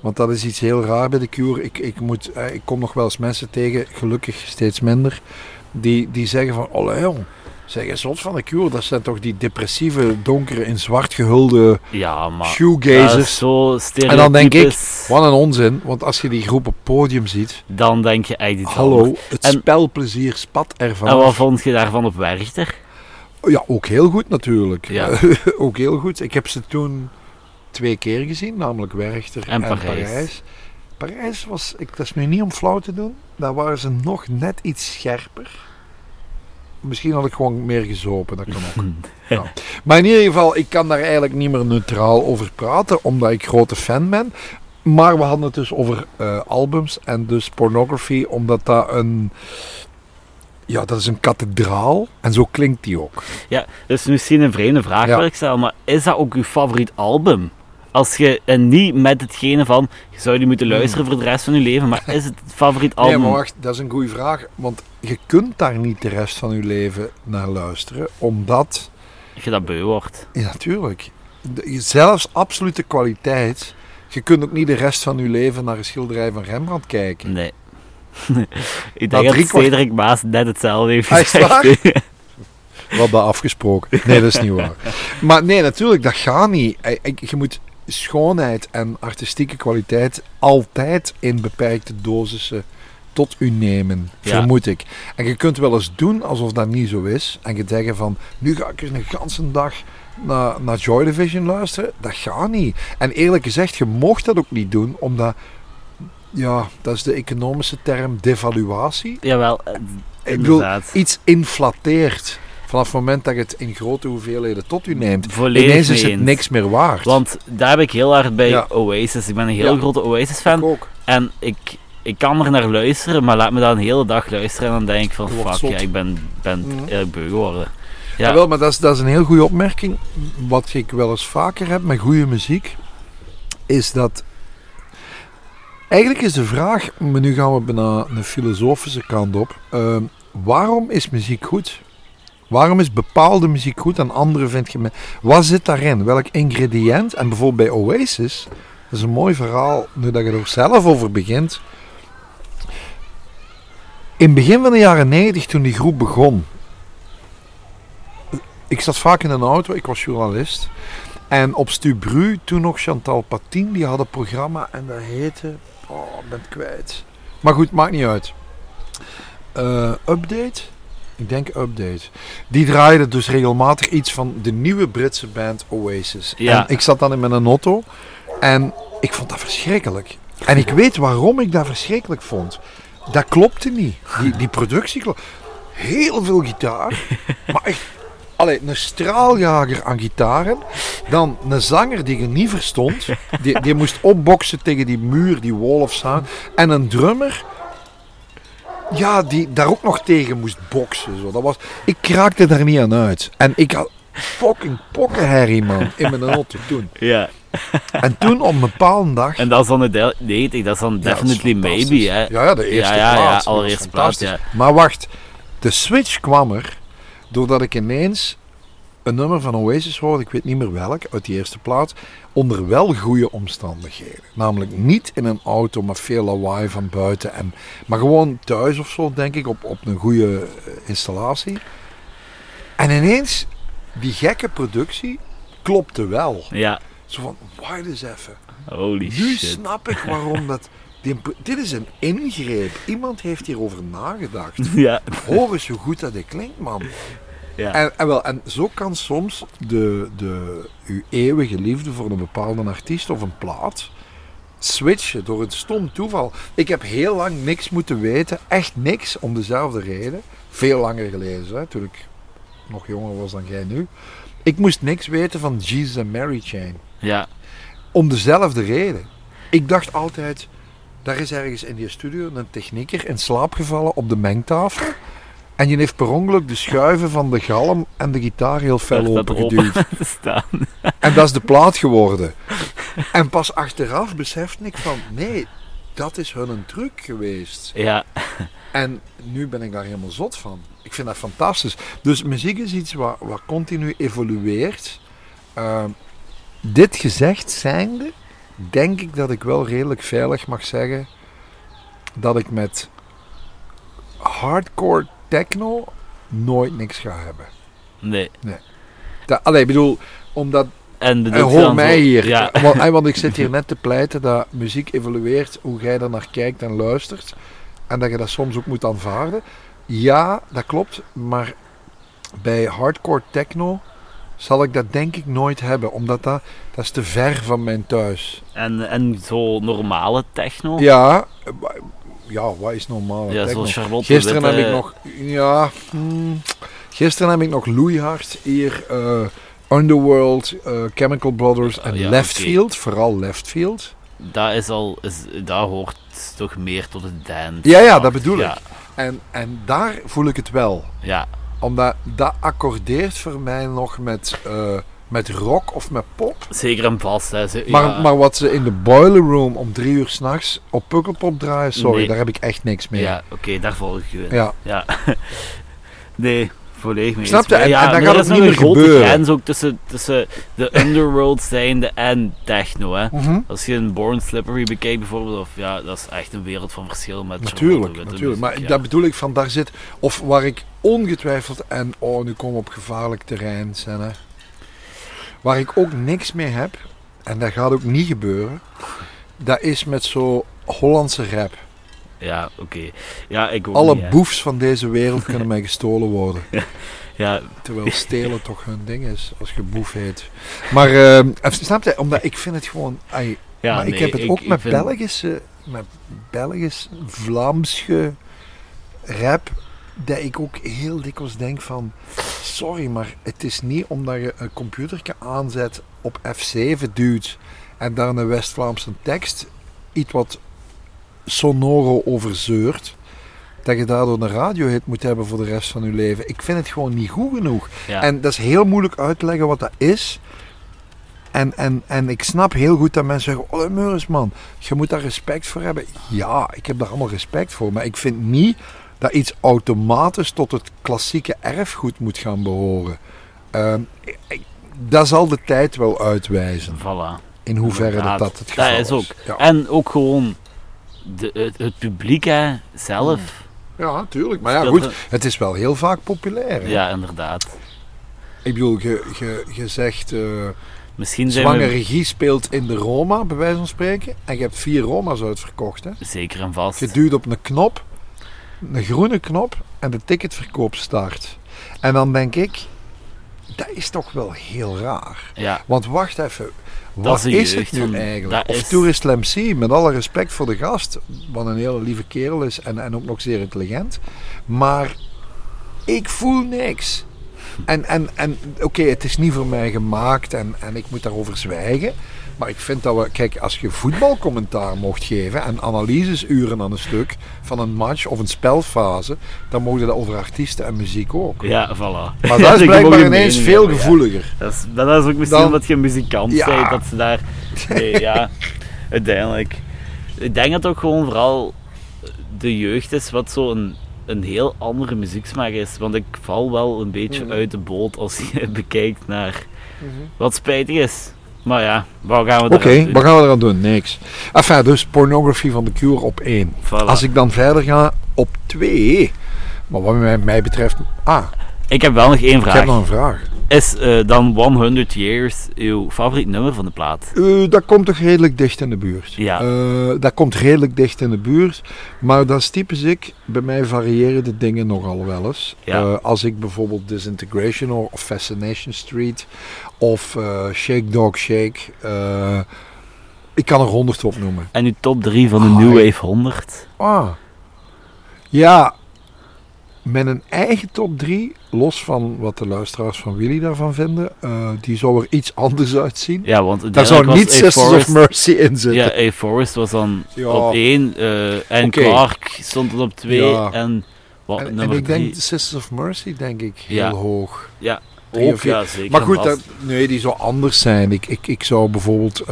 Want dat is iets heel raar bij de Cure. Ik, ik, moet, eh, ik kom nog wel eens mensen tegen, gelukkig steeds minder, die, die zeggen van, oh jong, zeg je zot van de Cure? Dat zijn toch die depressieve, donkere, in zwart gehulde Ja, maar... Shoegazers. zo En dan denk ik. Wat een onzin, want als je die groep op podium ziet, Dan denk je iets hallo, het En- spelplezier spat ervan. En wat vond je daarvan op Werchter? Ja, ook heel goed natuurlijk. Ja. ook heel goed. Ik heb ze toen twee keer gezien, namelijk Werchter En en, Parijs. Parijs. Parijs was, ik, dat is nu niet om flauw te doen, daar waren ze nog net iets scherper. Misschien had ik gewoon meer gezopen, dat kan ook. ja. Maar in ieder geval, ik kan daar eigenlijk niet meer neutraal over praten, omdat ik grote fan ben. Maar we hadden het dus over eh, albums en dus pornography, omdat dat een... Ja, dat is een kathedraal en zo klinkt die ook. Ja, dus misschien een vreemde vraag Ja. ik stellen, maar is dat ook uw favoriet album? Als je, en niet met hetgene van, je zou die moeten luisteren voor de rest van je leven, maar is het het favoriet album? Hmm. Nee, maar wacht, dat is een goede vraag. Want je kunt daar niet de rest van je leven naar luisteren, omdat, Je dat beu wordt. ja, natuurlijk, zelfs absolute kwaliteit, je kunt ook niet de rest van je leven naar een schilderij van Rembrandt kijken. Nee. Ik denk dat kwart- Cedric Maas net hetzelfde heeft gezegd. We hadden afgesproken. Nee, dat is niet waar. Maar nee, natuurlijk, dat gaat niet. Je moet schoonheid en artistieke kwaliteit altijd in beperkte dosissen tot u nemen, Ja. vermoed ik. En je kunt wel eens doen alsof dat niet zo is. En je zeggen van, nu ga ik eens een ganse dag naar, naar Joy Division luisteren. Dat gaat niet. En eerlijk gezegd, je mocht dat ook niet doen, omdat... Ja, dat is de economische term devaluatie. Jawel, eh, Ik bedoel, inderdaad. iets inflateert. Vanaf het moment dat je het in grote hoeveelheden tot u neemt. Volledig Ineens is het eens. niks meer waard. Want daar heb ik heel hard bij Ja. Oasis. Ik ben een heel Ja. grote Oasis-fan. Ook. En ik, ik kan er naar luisteren, maar laat me dat een hele dag luisteren en dan denk ik van fuck, ja, ik ben, ben Mhm. eigenlijk beu geworden. Ja, Ja. wel, maar dat is, dat is een heel goede opmerking. Wat ik wel eens vaker heb met goede muziek, is dat. Eigenlijk is de vraag, maar nu gaan we bijna een filosofische kant op. ehm, waarom is muziek goed? Waarom is bepaalde muziek goed en andere vind je... Wat zit daarin? Welk ingrediënt? En bijvoorbeeld bij Oasis, dat is een mooi verhaal, nu dat je er zelf over begint. In het begin van de jaren 90, toen die groep begon, ik zat vaak in een auto, ik was journalist. En op Stubru, toen nog Chantal Patin, die had een programma en dat heette... Oh, ik ben het kwijt. Maar goed, maakt niet uit. Eh, update? Ik denk Update. Die draaide dus regelmatig iets van de nieuwe Britse band Oasis. Ja. En ik zat dan in mijn auto en ik vond dat verschrikkelijk. En ik weet waarom ik dat verschrikkelijk vond. Dat klopte niet. Die, die productie klopte. Heel veel gitaar. maar echt Allee, een straaljager aan gitaren. Dan een zanger die je niet verstond. Die, die moest opboksen tegen die muur, die wall of sound. En een drummer. Ja, die daar ook nog tegen moest boksen. Zo. Dat was, ik kraakte daar niet aan uit. En ik had fucking pokkenherrie, man, in mijn auto toen. Ja, En toen op een bepaalde dag... en dat is dan de de- 90, dat is dan Ja, dat is Definitely. Maybe, hè. Ja, ja, de eerste Ja, ja, ja, plaat. Dat was allereerste plaat, fantastisch. ja. Maar wacht, de switch kwam er doordat ik ineens een nummer van Oasis hoorde, ik weet niet meer welk, uit die eerste plaat, onder wel goede omstandigheden. Namelijk niet in een auto met veel lawaai van buiten, en, maar gewoon thuis of zo, denk ik, op, op een goede eh, installatie. En ineens, die gekke productie klopte wel. Ja, Zo van, wacht eens even. holy Nu shit. snap ik waarom dat... die dit is een ingreep. Iemand heeft hierover nagedacht. Ja, Hoor eens hoe goed dat dit klinkt, man. ja. En, en, wel, en zo kan soms de, de, uw eeuwige liefde voor een bepaalde artiest of een plaat switchen door een stom toeval. Ik heb heel lang niks moeten weten, echt niks, om dezelfde reden. Veel langer geleden, hè, toen ik nog jonger was dan jij nu. Ik moest niks weten van Jesus and Mary Chain. ja. Om dezelfde reden. Ik dacht altijd, daar is ergens in die studio een technieker in slaap gevallen op de mengtafel. En je heeft per ongeluk de schuiven van de galm en de gitaar heel fel opengeduwd. staan. En dat is de plaat geworden. En pas achteraf besefte ik van, nee, dat is hun een truc geweest. Ja, En nu ben ik daar helemaal zot van. Ik vind dat fantastisch. Dus muziek is iets wat, wat continu evolueert. Ehm, dit gezegd zijnde, denk ik dat ik wel redelijk veilig mag zeggen dat ik met hardcore techno nooit niks ga hebben. nee. Dat, allee, ik bedoel, omdat En en hoor mij zo- hier. Ja, Want, want ik zit hier net te pleiten dat muziek evolueert hoe jij er naar kijkt en luistert. En dat je dat soms ook moet aanvaarden. Ja, dat klopt. Maar bij hardcore techno zal ik dat denk ik nooit hebben. Omdat dat, dat is te ver van mijn thuis. en, en zo normale techno. Ja, eh, ja wat is normaal? Ja, techno? Charlotte Gisteren heb ik nog... Ja, hmm, gisteren heb ik nog loeihard hier... eh, Underworld, eh, Chemical Brothers en Ja, Left oké. Field. Vooral Left Field. Dat is al, is, dat hoort toch meer tot het dance. Ja, ja, dat bedoel ja, ik. En, en daar voel ik het wel. Ja, Omdat dat accordeert voor mij nog met, eh, met rock of met pop. zeker en vast. Hè. Ze- Maar, ja, maar wat ze in de boiler room om drie uur s'nachts op Pukkelpop draaien, sorry, Nee. daar heb ik echt niks mee. Ja, oké, daar volg ik je in. Ja. Ja. nee, volledig mee. Snap je? En- ja, en dan gaat het niet een meer grote gebeuren. grens ook tussen, tussen de underworld zijnde en techno. Hè. Mhm. Als je een Born Slippery bekijkt bijvoorbeeld, of, ja, dat is echt een wereld van verschil met Natuurlijk, Witte natuurlijk. Maar dat bedoel ik van daar zit, of waar ik ongetwijfeld, en oh, nu we op gevaarlijk terrein, Senne. Waar ik ook niks mee heb, en dat gaat ook niet gebeuren, dat is met zo Hollandse rap. Ja, oké. Ja, ik ook Alle niet, boefs van deze wereld kunnen mij gestolen worden. Ja, Terwijl stelen toch hun ding is, als je boef heet. Maar, eh, snap je, omdat ik vind het gewoon... ai, ja maar ik heb het ook ik met vind- Belgische, met Belgisch, Vlaamse rap, dat ik ook heel dikwijls denk van, sorry, maar het is niet omdat je een computertje aanzet op F7 duwt en daar een West-Vlaamse tekst iets wat sonoro overzeurt, dat je daardoor een radiohit moet hebben voor de rest van je leven. Ik vind het gewoon niet goed genoeg. Ja. En dat is heel moeilijk uit te leggen wat dat is. En, en, en ik snap heel goed dat mensen zeggen: Oh, Meuris, man, je moet daar respect voor hebben. Ja, ik heb daar allemaal respect voor. Maar ik vind niet dat iets automatisch tot het klassieke erfgoed moet gaan behoren. Ehm, ik- ik- dat zal de tijd wel uitwijzen. Voilà. In hoeverre dat, dat het geval Dat is ook. Ja, En ook gewoon de, het, het publiek hè, zelf. ja natuurlijk. Maar ja, goed. Het is wel heel vaak populair. hè. Ja, inderdaad. Ik bedoel, je, je, je zegt. eh, Misschien zijn Zwanger we regie speelt in de Roma, bij wijze van spreken. En je hebt vier Roma's uitverkocht. Hè? zeker en vast. Je duwt op een knop, een groene knop, en de ticketverkoop start. En dan denk ik, dat is toch wel heel raar. Ja, Want wacht even, wat is het nu eigenlijk? Of is- Tourist MC, met alle respect voor de gast, wat een hele lieve kerel is en, en ook nog zeer intelligent. Maar ik voel niks. En, en, en oké, het is niet voor mij gemaakt en, en ik moet daarover zwijgen. Maar ik vind dat we, kijk, als je voetbalcommentaar mocht geven en analysesuren aan een stuk van een match of een spelfase, dan mogen dat over artiesten en muziek ook. ja, voilà. Maar dat is blijkbaar een ineens veel ja. gevoeliger. Dat is, dat is ook misschien omdat je muzikant Ja. bent, dat ze daar... Nee, ja, uiteindelijk. Ik denk dat het ook gewoon vooral de jeugd is wat zo een, een heel andere muzieksmaak is. Want ik val wel een beetje Mhm. uit de boot als je bekijkt naar wat spijtig is. Maar ja, wat gaan we Oké, wat gaan we eraan doen? Niks. Enfin, dus pornography van de Cure op één. Voilà. Als ik dan verder ga op twee. Maar wat mij, mij betreft. Ah, Ik heb wel nog één ik heb vraag. nog een vraag. Is eh, dan 100 Years uw favoriet nummer van de plaat? Eh, dat komt toch redelijk dicht in de buurt. Ja. Eh, dat komt redelijk dicht in de buurt. Maar dat is typisch ik. Bij mij variëren de dingen nogal wel eens. Ja. Als ik bijvoorbeeld Disintegration hoor, of Fascination Street. Of Shake Dog Shake. ik kan er honderd opnoemen. En uw top 3 van de Ah, New. Wave 100? Ah. Ja. Met een eigen top 3, los van wat de luisteraars van Willy daarvan vinden, eh, die zou er iets anders uitzien. Ja, want Daar zou niet Sisters of Mercy in zitten. Ja, A Forest was dan Ja. op 1 en Oké. Clark stond dan op 2 Ja. en wat en, en ik denk 3? Sisters of Mercy, denk ik, heel Ja. hoog. Ja, ook of vier. ja, zeker. Maar goed, dat, nee, die zou anders zijn. Ik, ik, ik zou bijvoorbeeld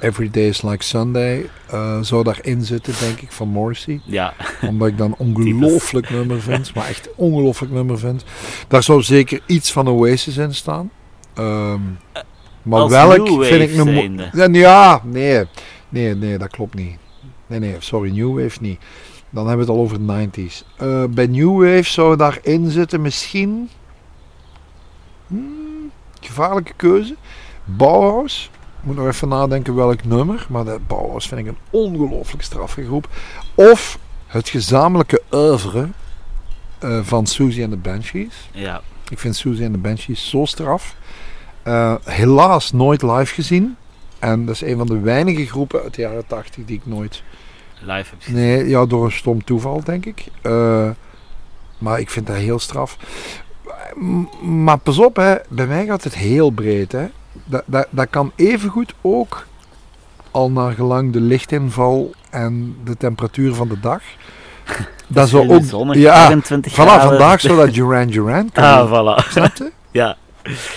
Every Day is Like Sunday eh, zou daarin zitten, denk ik, van Morrissey. Ja, Omdat ik dan een ongelooflijk nummer vind. Maar echt een ongelooflijk nummer vind. Daar zou zeker iets van Oasis in staan. Ehm, maar als welk vind ik zijnde. Ja, Ja, nee. Nee, nee, dat klopt niet. Nee, nee, sorry, New Wave niet. Dan hebben we het al over de 90s. Eh, bij New Wave zou daarin zitten misschien... Hmm, gevaarlijke keuze. Bauhaus. Ik moet nog even nadenken welk nummer. Maar dat Bauhaus vind ik een ongelooflijk straffige groep. Of het gezamenlijke oeuvre eh, van Susie and the Banshees. Ja, Ik vind Susie and the Banshees zo straf. Eh, helaas nooit live gezien. En dat is een van de weinige groepen uit de jaren 80 die ik nooit... live heb je Nee, ja, door een stom toeval, denk ik. Eh, maar ik vind dat heel straf. Maar pas op, hè. bij mij gaat het heel breed. Hè. Dat, dat, dat kan evengoed ook al naar gelang de lichtinval en de temperatuur van de dag. Dat zou ook... zonnig, ja, 24 Voilà, graden. vandaag zou dat Duran Duran kunnen. Ah, voilà. Snap je? Ja,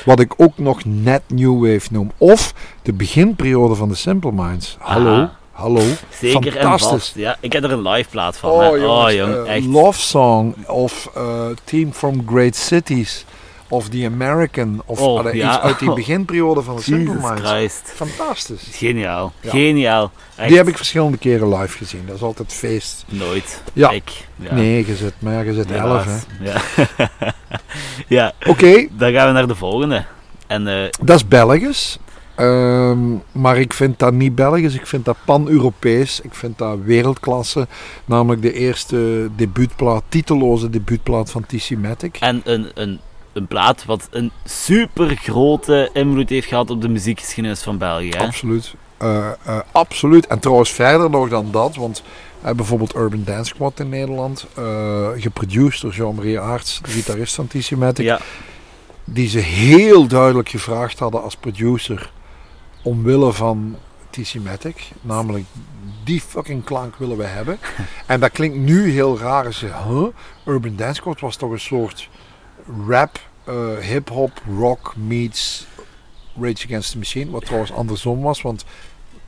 Wat ik ook nog net New Wave noem. Of de beginperiode van de Simple Minds. Hallo, Aha. Hallo. zeker en vast. Ja, ik heb er een live plaat van. hè. Oh, jongens, jong, eh, echt. Love Song of eh, Team from Great Cities of The American of Oh, allee, ja. iets uit die beginperiode van de Simple Minds. Christ. Fantastisch. Geniaal. Ja. Geniaal. Echt. Die heb ik verschillende keren live gezien. Dat is altijd feest. Nooit. Ja. Ik. Ja. Nee, je zit, maar ja, je zit elf. Hè. Helaas. Ja. ja, Oké, dan gaan we naar de volgende. En eh, dat is Belgisch. Ehm, maar ik vind dat niet Belgisch, ik vind dat pan-Europees. Ik vind dat wereldklasse. Namelijk de eerste debuutplaat, titeloze debuutplaat van TC Matic. En een, een, een plaat wat een super grote invloed heeft gehad op de muziekgeschiedenis van België. Hè? Absoluut. Eh, eh, absoluut. En trouwens verder nog dan dat, want uh, bijvoorbeeld Urban Dance Squad in Nederland, geproduced door Jean-Marie Aarts, de gitarist van TC Matic, Ja. die ze heel duidelijk gevraagd hadden als producer omwille van TC Matic, namelijk die fucking klank willen we hebben. en dat klinkt nu heel raar als je, huh? Urban Dance Squad was toch een soort rap, uh, hip-hop, rock meets Rage Against the Machine, wat trouwens andersom was, want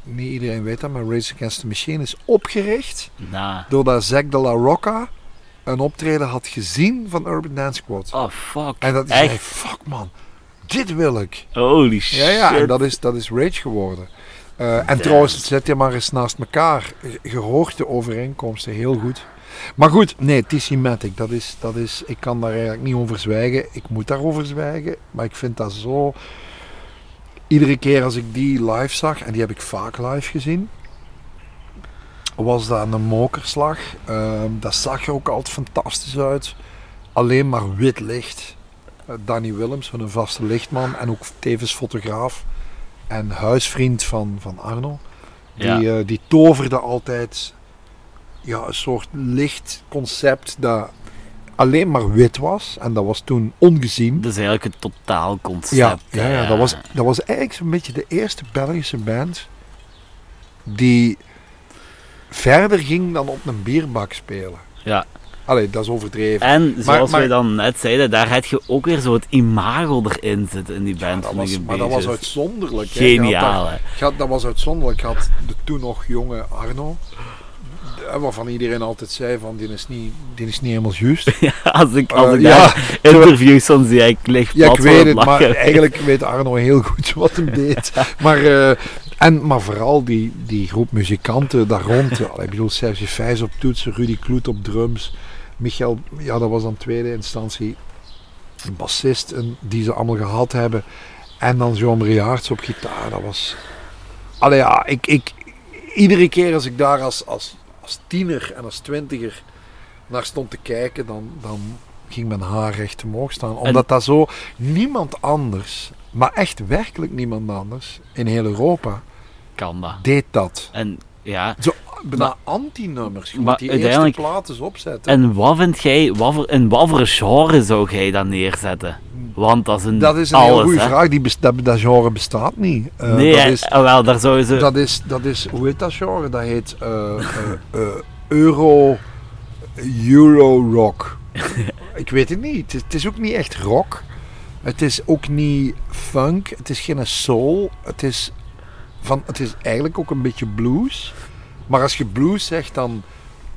niet iedereen weet dat, maar Rage Against the Machine is opgericht Nou. doordat Zack de La Rocca een optreden had gezien van Urban Dance Squad. Oh, fuck. En dat zei, Echt? fuck man, dit wil ik. Holy shit. Ja, ja, en dat is, dat is Rage geworden. Uh, en trouwens, zet je maar eens naast elkaar. Je hoort de overeenkomsten heel goed. Maar goed, nee, TC Matic, dat is, dat is, ik kan daar eigenlijk niet over zwijgen. Ik moet daarover zwijgen, maar ik vind dat zo... Iedere keer als ik die live zag, en die heb ik vaak live gezien, was dat een mokerslag. Uh, dat zag er ook altijd fantastisch uit. Alleen maar wit licht. Uh, Danny Willems, een vaste lichtman en ook tevens fotograaf en huisvriend van, van Arno. Die, Ja. uh, die toverde altijd ja, een soort lichtconcept dat alleen maar wit was. En dat was toen ongezien. Dat is eigenlijk het totaalconcept. Ja, ja, ja dat, was, dat was eigenlijk zo'n beetje de eerste Belgische band die verder ging dan op een bierbak spelen. Ja. Allee, dat is overdreven. En zoals maar- wij dan net zeiden, daar heb je ook weer zo het imago erin zitten in die Ja, band. dat vind ik was, maar dat was uitzonderlijk. had Geniaal, had- dat was uitzonderlijk. Had de toen nog jonge Arno, waarvan iedereen altijd zei van die is niet, die is niet helemaal juist. Als ik, als Eh, ik ja, interviews van zie, ik lig Ja, ik weet het, maar eigenlijk weet Arno heel goed wat hem deed. Maar, eh, en, maar vooral die, die groep muzikanten daar rond. Ik bedoel, Serge Vijs op toetsen, Rudy Kloet op drums. Michael, ja, dat was dan tweede instantie. Een bassist en die ze allemaal gehad hebben. En dan Jean-Marie op gitaar. Dat was... Allee, ja, ik, ik, iedere keer als ik daar als, als, als tiener en als twintiger naar stond te kijken, dan, dan ging mijn haar recht omhoog staan. Omdat dat zo niemand anders, maar echt werkelijk niemand anders in heel Europa Kan dat. deed dat. En ja. Zo bijna anti-nummers. Je maar moet die eerste plaat eens opzetten. En wat vind jij, wat voor, in wat voor genre zou jij dat neerzetten? Want dat is een, dat is een alles, heel goede vraag. Die dat, dat genre bestaat niet. Eh, nee, dat is, ah, wel, daar zou ze... dat, is, dat is, hoe heet dat genre? Dat heet eh, eh, Euro, Euro Rock. Ik weet het niet. Het is, het is ook niet echt rock. Het is ook niet funk. Het is geen soul. Het is, van, het is eigenlijk ook een beetje blues. Maar als je blues zegt, dan,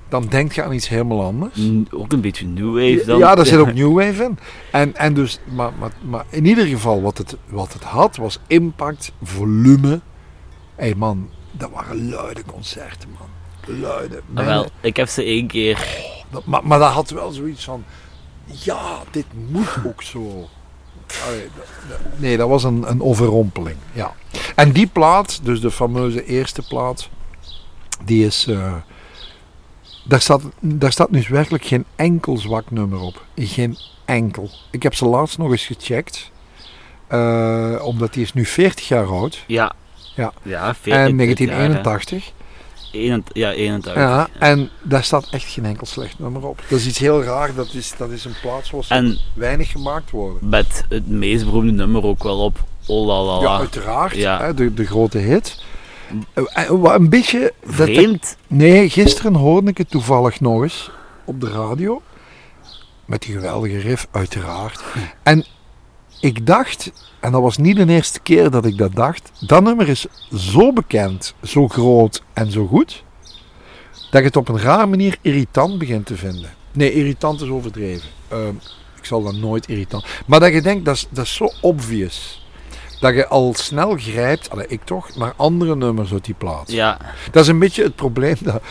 dan denk je aan iets helemaal anders. Mm, Ook een beetje new wave dan. Ja, daar zit ook new wave in. En, en dus, maar, maar, maar in ieder geval, wat het, wat het had, was impact, volume. Hé hey man, dat waren luide concerten, man. Luide. Ah, wel, ik heb ze één keer... dat- maar, maar dat had wel zoiets van, ja, dit moet ook zo. Allee, nee, dat was een, een overrompeling, ja. En die plaat, dus de fameuze eerste plaat, die is... eh, daar, staat, daar staat nu werkelijk geen enkel zwak nummer op. Geen enkel. Ik heb ze laatst nog eens gecheckt. eh, omdat die is nu 40 jaar oud. Ja. Ja. Ja, veer- En dit jaar, hè. 1981. Eenent- ja, 81. Ja, en daar staat echt geen enkel slecht nummer op. Dat is iets heel raar. Dat is, dat is een plaats waar En weinig gemaakt worden. met het meest beroemde nummer ook wel op. Oh la la Ja, uiteraard. Ja. Hè, de, de grote hit. Eh, wat een beetje... dat- Vreemd. Nee, gisteren hoorde ik het toevallig nog eens op de radio. Met die geweldige riff, uiteraard. En ik dacht, en dat was niet de eerste keer dat ik dat dacht, dat nummer is zo bekend, zo groot en zo goed, dat je het op een rare manier irritant begint te vinden. Nee, irritant is overdreven. Ehm, ik zal dat nooit irritant. Maar dat je denkt, dat is, dat is zo obvious. Dat je al snel grijpt, allee, ik toch, naar andere nummers uit die plaats. Ja. Dat is een beetje het probleem dat,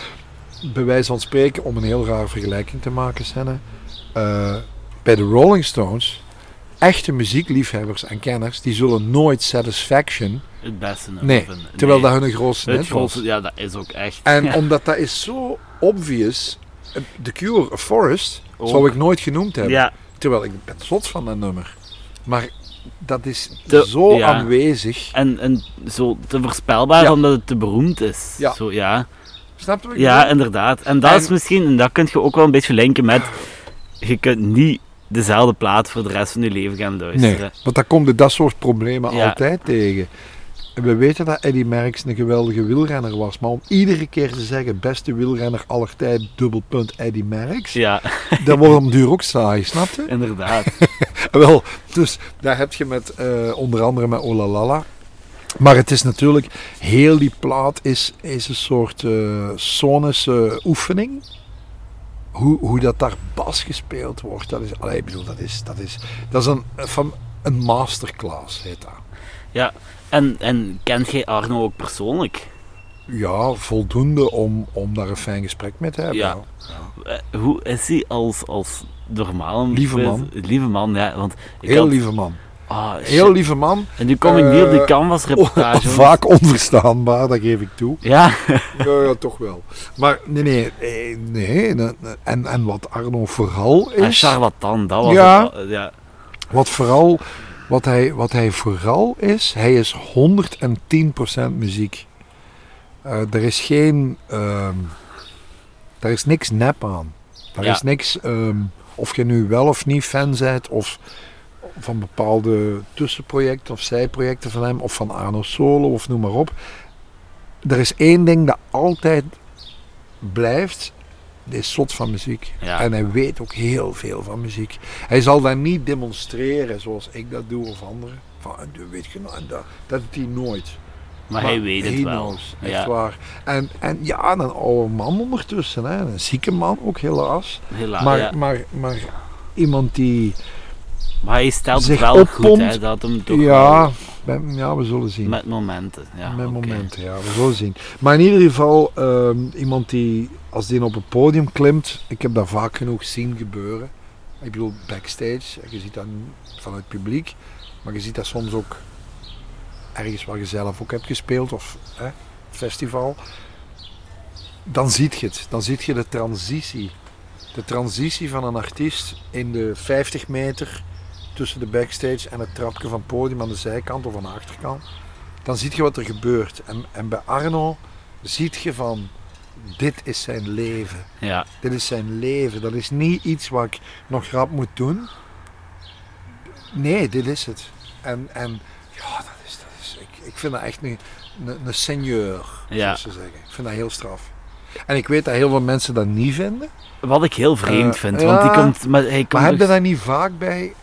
bij wijze van spreken, om een heel raar vergelijking te maken, Senne, eh, bij de Rolling Stones echte muziekliefhebbers en kenners, die zullen nooit Satisfaction, Het beste nummer nee, vinden. terwijl Nee. dat hun grootste Het was. grootste- Ja, dat is ook echt. En Ja. omdat dat is zo obvious, The Cure, Forest, zou ik nooit genoemd hebben. Ja, Terwijl ik ben zot van dat nummer. Maar dat is Te- zo ja. aanwezig. en, en zo te voorspelbaar Ja. omdat het te beroemd is. Ja. Zo, ja. Snap je wat ik ja, bedoel? inderdaad. En dat En- is misschien, en dat kun je ook wel een beetje linken met. Je kunt niet dezelfde plaat voor de rest van je leven gaan luisteren. Nee, want daar komt dat soort problemen Ja. altijd tegen. We weten dat Eddie Merckx een geweldige wielrenner was. Maar om iedere keer te zeggen, beste wielrenner aller tijd, dubbelpunt Eddie Merckx. Ja, Dat wordt om duur ook saai, snap je? inderdaad. Wel, dus daar heb je met, eh, onder andere met Olalala. Maar het is natuurlijk, heel die plaat is, is een soort eh sonische oefening. Hoe, hoe dat daar bas gespeeld wordt, dat is, allee, ik bedoel, dat is, dat is, dat is een, van een masterclass, heet dat. Ja, en, en kent jij Arno ook persoonlijk? Ja, voldoende om, om daar een fijn gesprek mee te hebben. Ja. Eh, Hoe is hij als, als normaal? Lieve man. Lieve man, ja. Want ik Heel had- lieve man. Ah. Heel lieve man. En nu kom ik niet op die Eh, canvas-reportage. hoor. Vaak onverstaanbaar, dat geef ik toe. Ja, Ja, ja, toch wel. Maar nee, nee. nee ne- ne- en, en wat Arno vooral een is. charlatan, dat was Ja. het. ja. Wat, vooral, wat, hij, wat hij vooral is, hij is 110% muziek. Eh, er is geen. ehm er is niks nep aan. Er Ja. is niks. ehm, of je nu wel of niet fan bent, of van bepaalde tussenprojecten of zijprojecten van hem, of van Arno Solo, of noem maar op. Er is één ding dat altijd blijft. Hij is zot van muziek. Ja. En hij weet ook heel veel van muziek. Hij zal dat niet demonstreren zoals ik dat doe of anderen. Van, "Ah, dat weet je nou, dat, dat doet hij nooit. Maar, hij weet het he wel. knows, echt ja, waar. En, en ja, een oude man ondertussen. Hè. Een zieke man ook helaas. helaas. maar, ja. maar, maar iemand die... Maar hij stelt het wel goed, hè, dat hem toch Ja, ja, we zullen zien. met momenten. Ja, Met momenten, ja, we zullen zien. Maar in ieder geval, ehm, iemand die, als die op een podium klimt, ik heb dat vaak genoeg zien gebeuren. Ik bedoel, backstage, je ziet dat van het publiek, maar je ziet dat soms ook ergens waar je zelf ook hebt gespeeld, of hè, festival. Dan ziet je het, dan ziet je de transitie. De transitie van een artiest in de 50 meter tussen de backstage en het trapje van het podium aan de zijkant of aan de achterkant dan zie je wat er gebeurt. En, en bij Arno ziet je van, dit is zijn leven. Ja, Dit is zijn leven. Dat is niet iets wat ik nog grap moet doen. Nee, dit is het. En, en ja, dat is, dat is, ik, ik vind dat echt een, een, een seigneur, Ja. ze zeggen. Ik vind dat heel straf. En ik weet dat heel veel mensen dat niet vinden. wat ik heel vreemd Eh, vind, want die komt... Maar hij komt Maar heb je dat niet vaak bij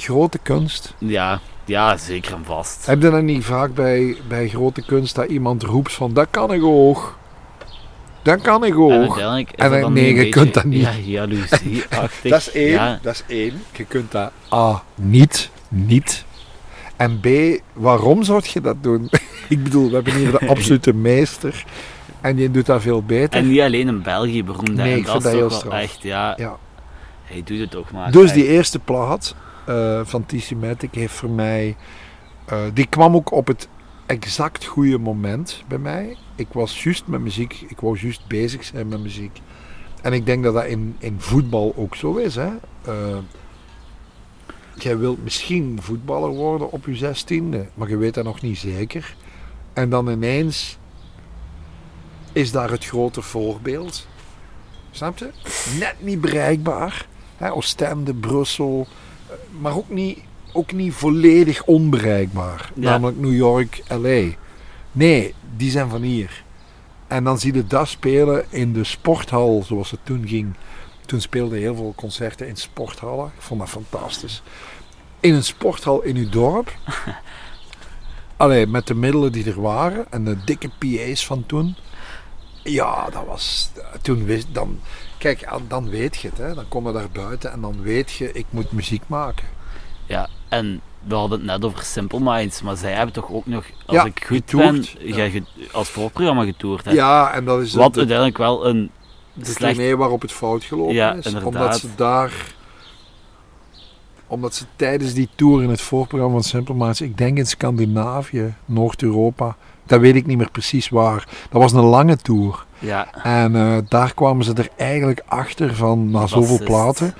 grote kunst? Ja, ja, zeker en vast. Heb je dat niet vaak bij, bij grote kunst dat iemand roept van dat kan ik ook. Dat kan ik En ook. En dan nee, je beetje, kunt dat niet. Ja, jaloezieachtig. Dat is één. Ja, Dat is één. Je kunt dat A niet, niet. En B, waarom zou je dat doen? ik bedoel, we hebben hier de absolute meester. En die doet dat veel beter. en niet alleen in België beroemd. Nee, en ik dat vind is dat heel straf. echt, ja, Ja. hij doet het toch maar. Dus echt. die eerste plaat eh, van TC Matic heeft voor mij... eh, die kwam ook op het exact goede moment bij mij. Ik was juist met muziek, ik wou juist bezig zijn met muziek. En ik denk dat dat in, in voetbal ook zo is. Hè? Eh, jij wilt misschien voetballer worden op je zestiende, maar je weet dat nog niet zeker. En dan ineens is daar het grote voorbeeld. Snap je? Net niet bereikbaar. Hè, Oostende, Brussel. Maar ook niet, ook niet volledig onbereikbaar. Ja. Namelijk New York, LA. Nee, die zijn van hier. En dan zie je dat spelen in de sporthal zoals het toen ging. Toen speelden heel veel concerten in sporthallen. Ik vond dat fantastisch. In een sporthal in uw dorp. Allee, met de middelen die er waren en de dikke PA's van toen. Ja, dat was. Toen wist dan. Kijk, aan- dan weet je het, hè. Dan kom je daar buiten en dan weet je, ik moet muziek maken. Ja, en we hadden het net over Simple Minds, maar zij hebben toch ook nog, als Ja, ik goed getoerd, ben, ja. ja, ge- als voorprogramma getoerd. Hè? Ja, en dat is Wat de, uiteindelijk wel een de slecht... tournee waarop het fout gelopen Ja, is. inderdaad. Omdat ze daar omdat ze tijdens die tour in het voorprogramma van Simple Minds, ik denk in Scandinavië, Noord-Europa, dat weet ik niet meer precies waar. Dat was een lange tour. Ja, En eh, daar kwamen ze er eigenlijk achter van, na zoveel Bassist. platen,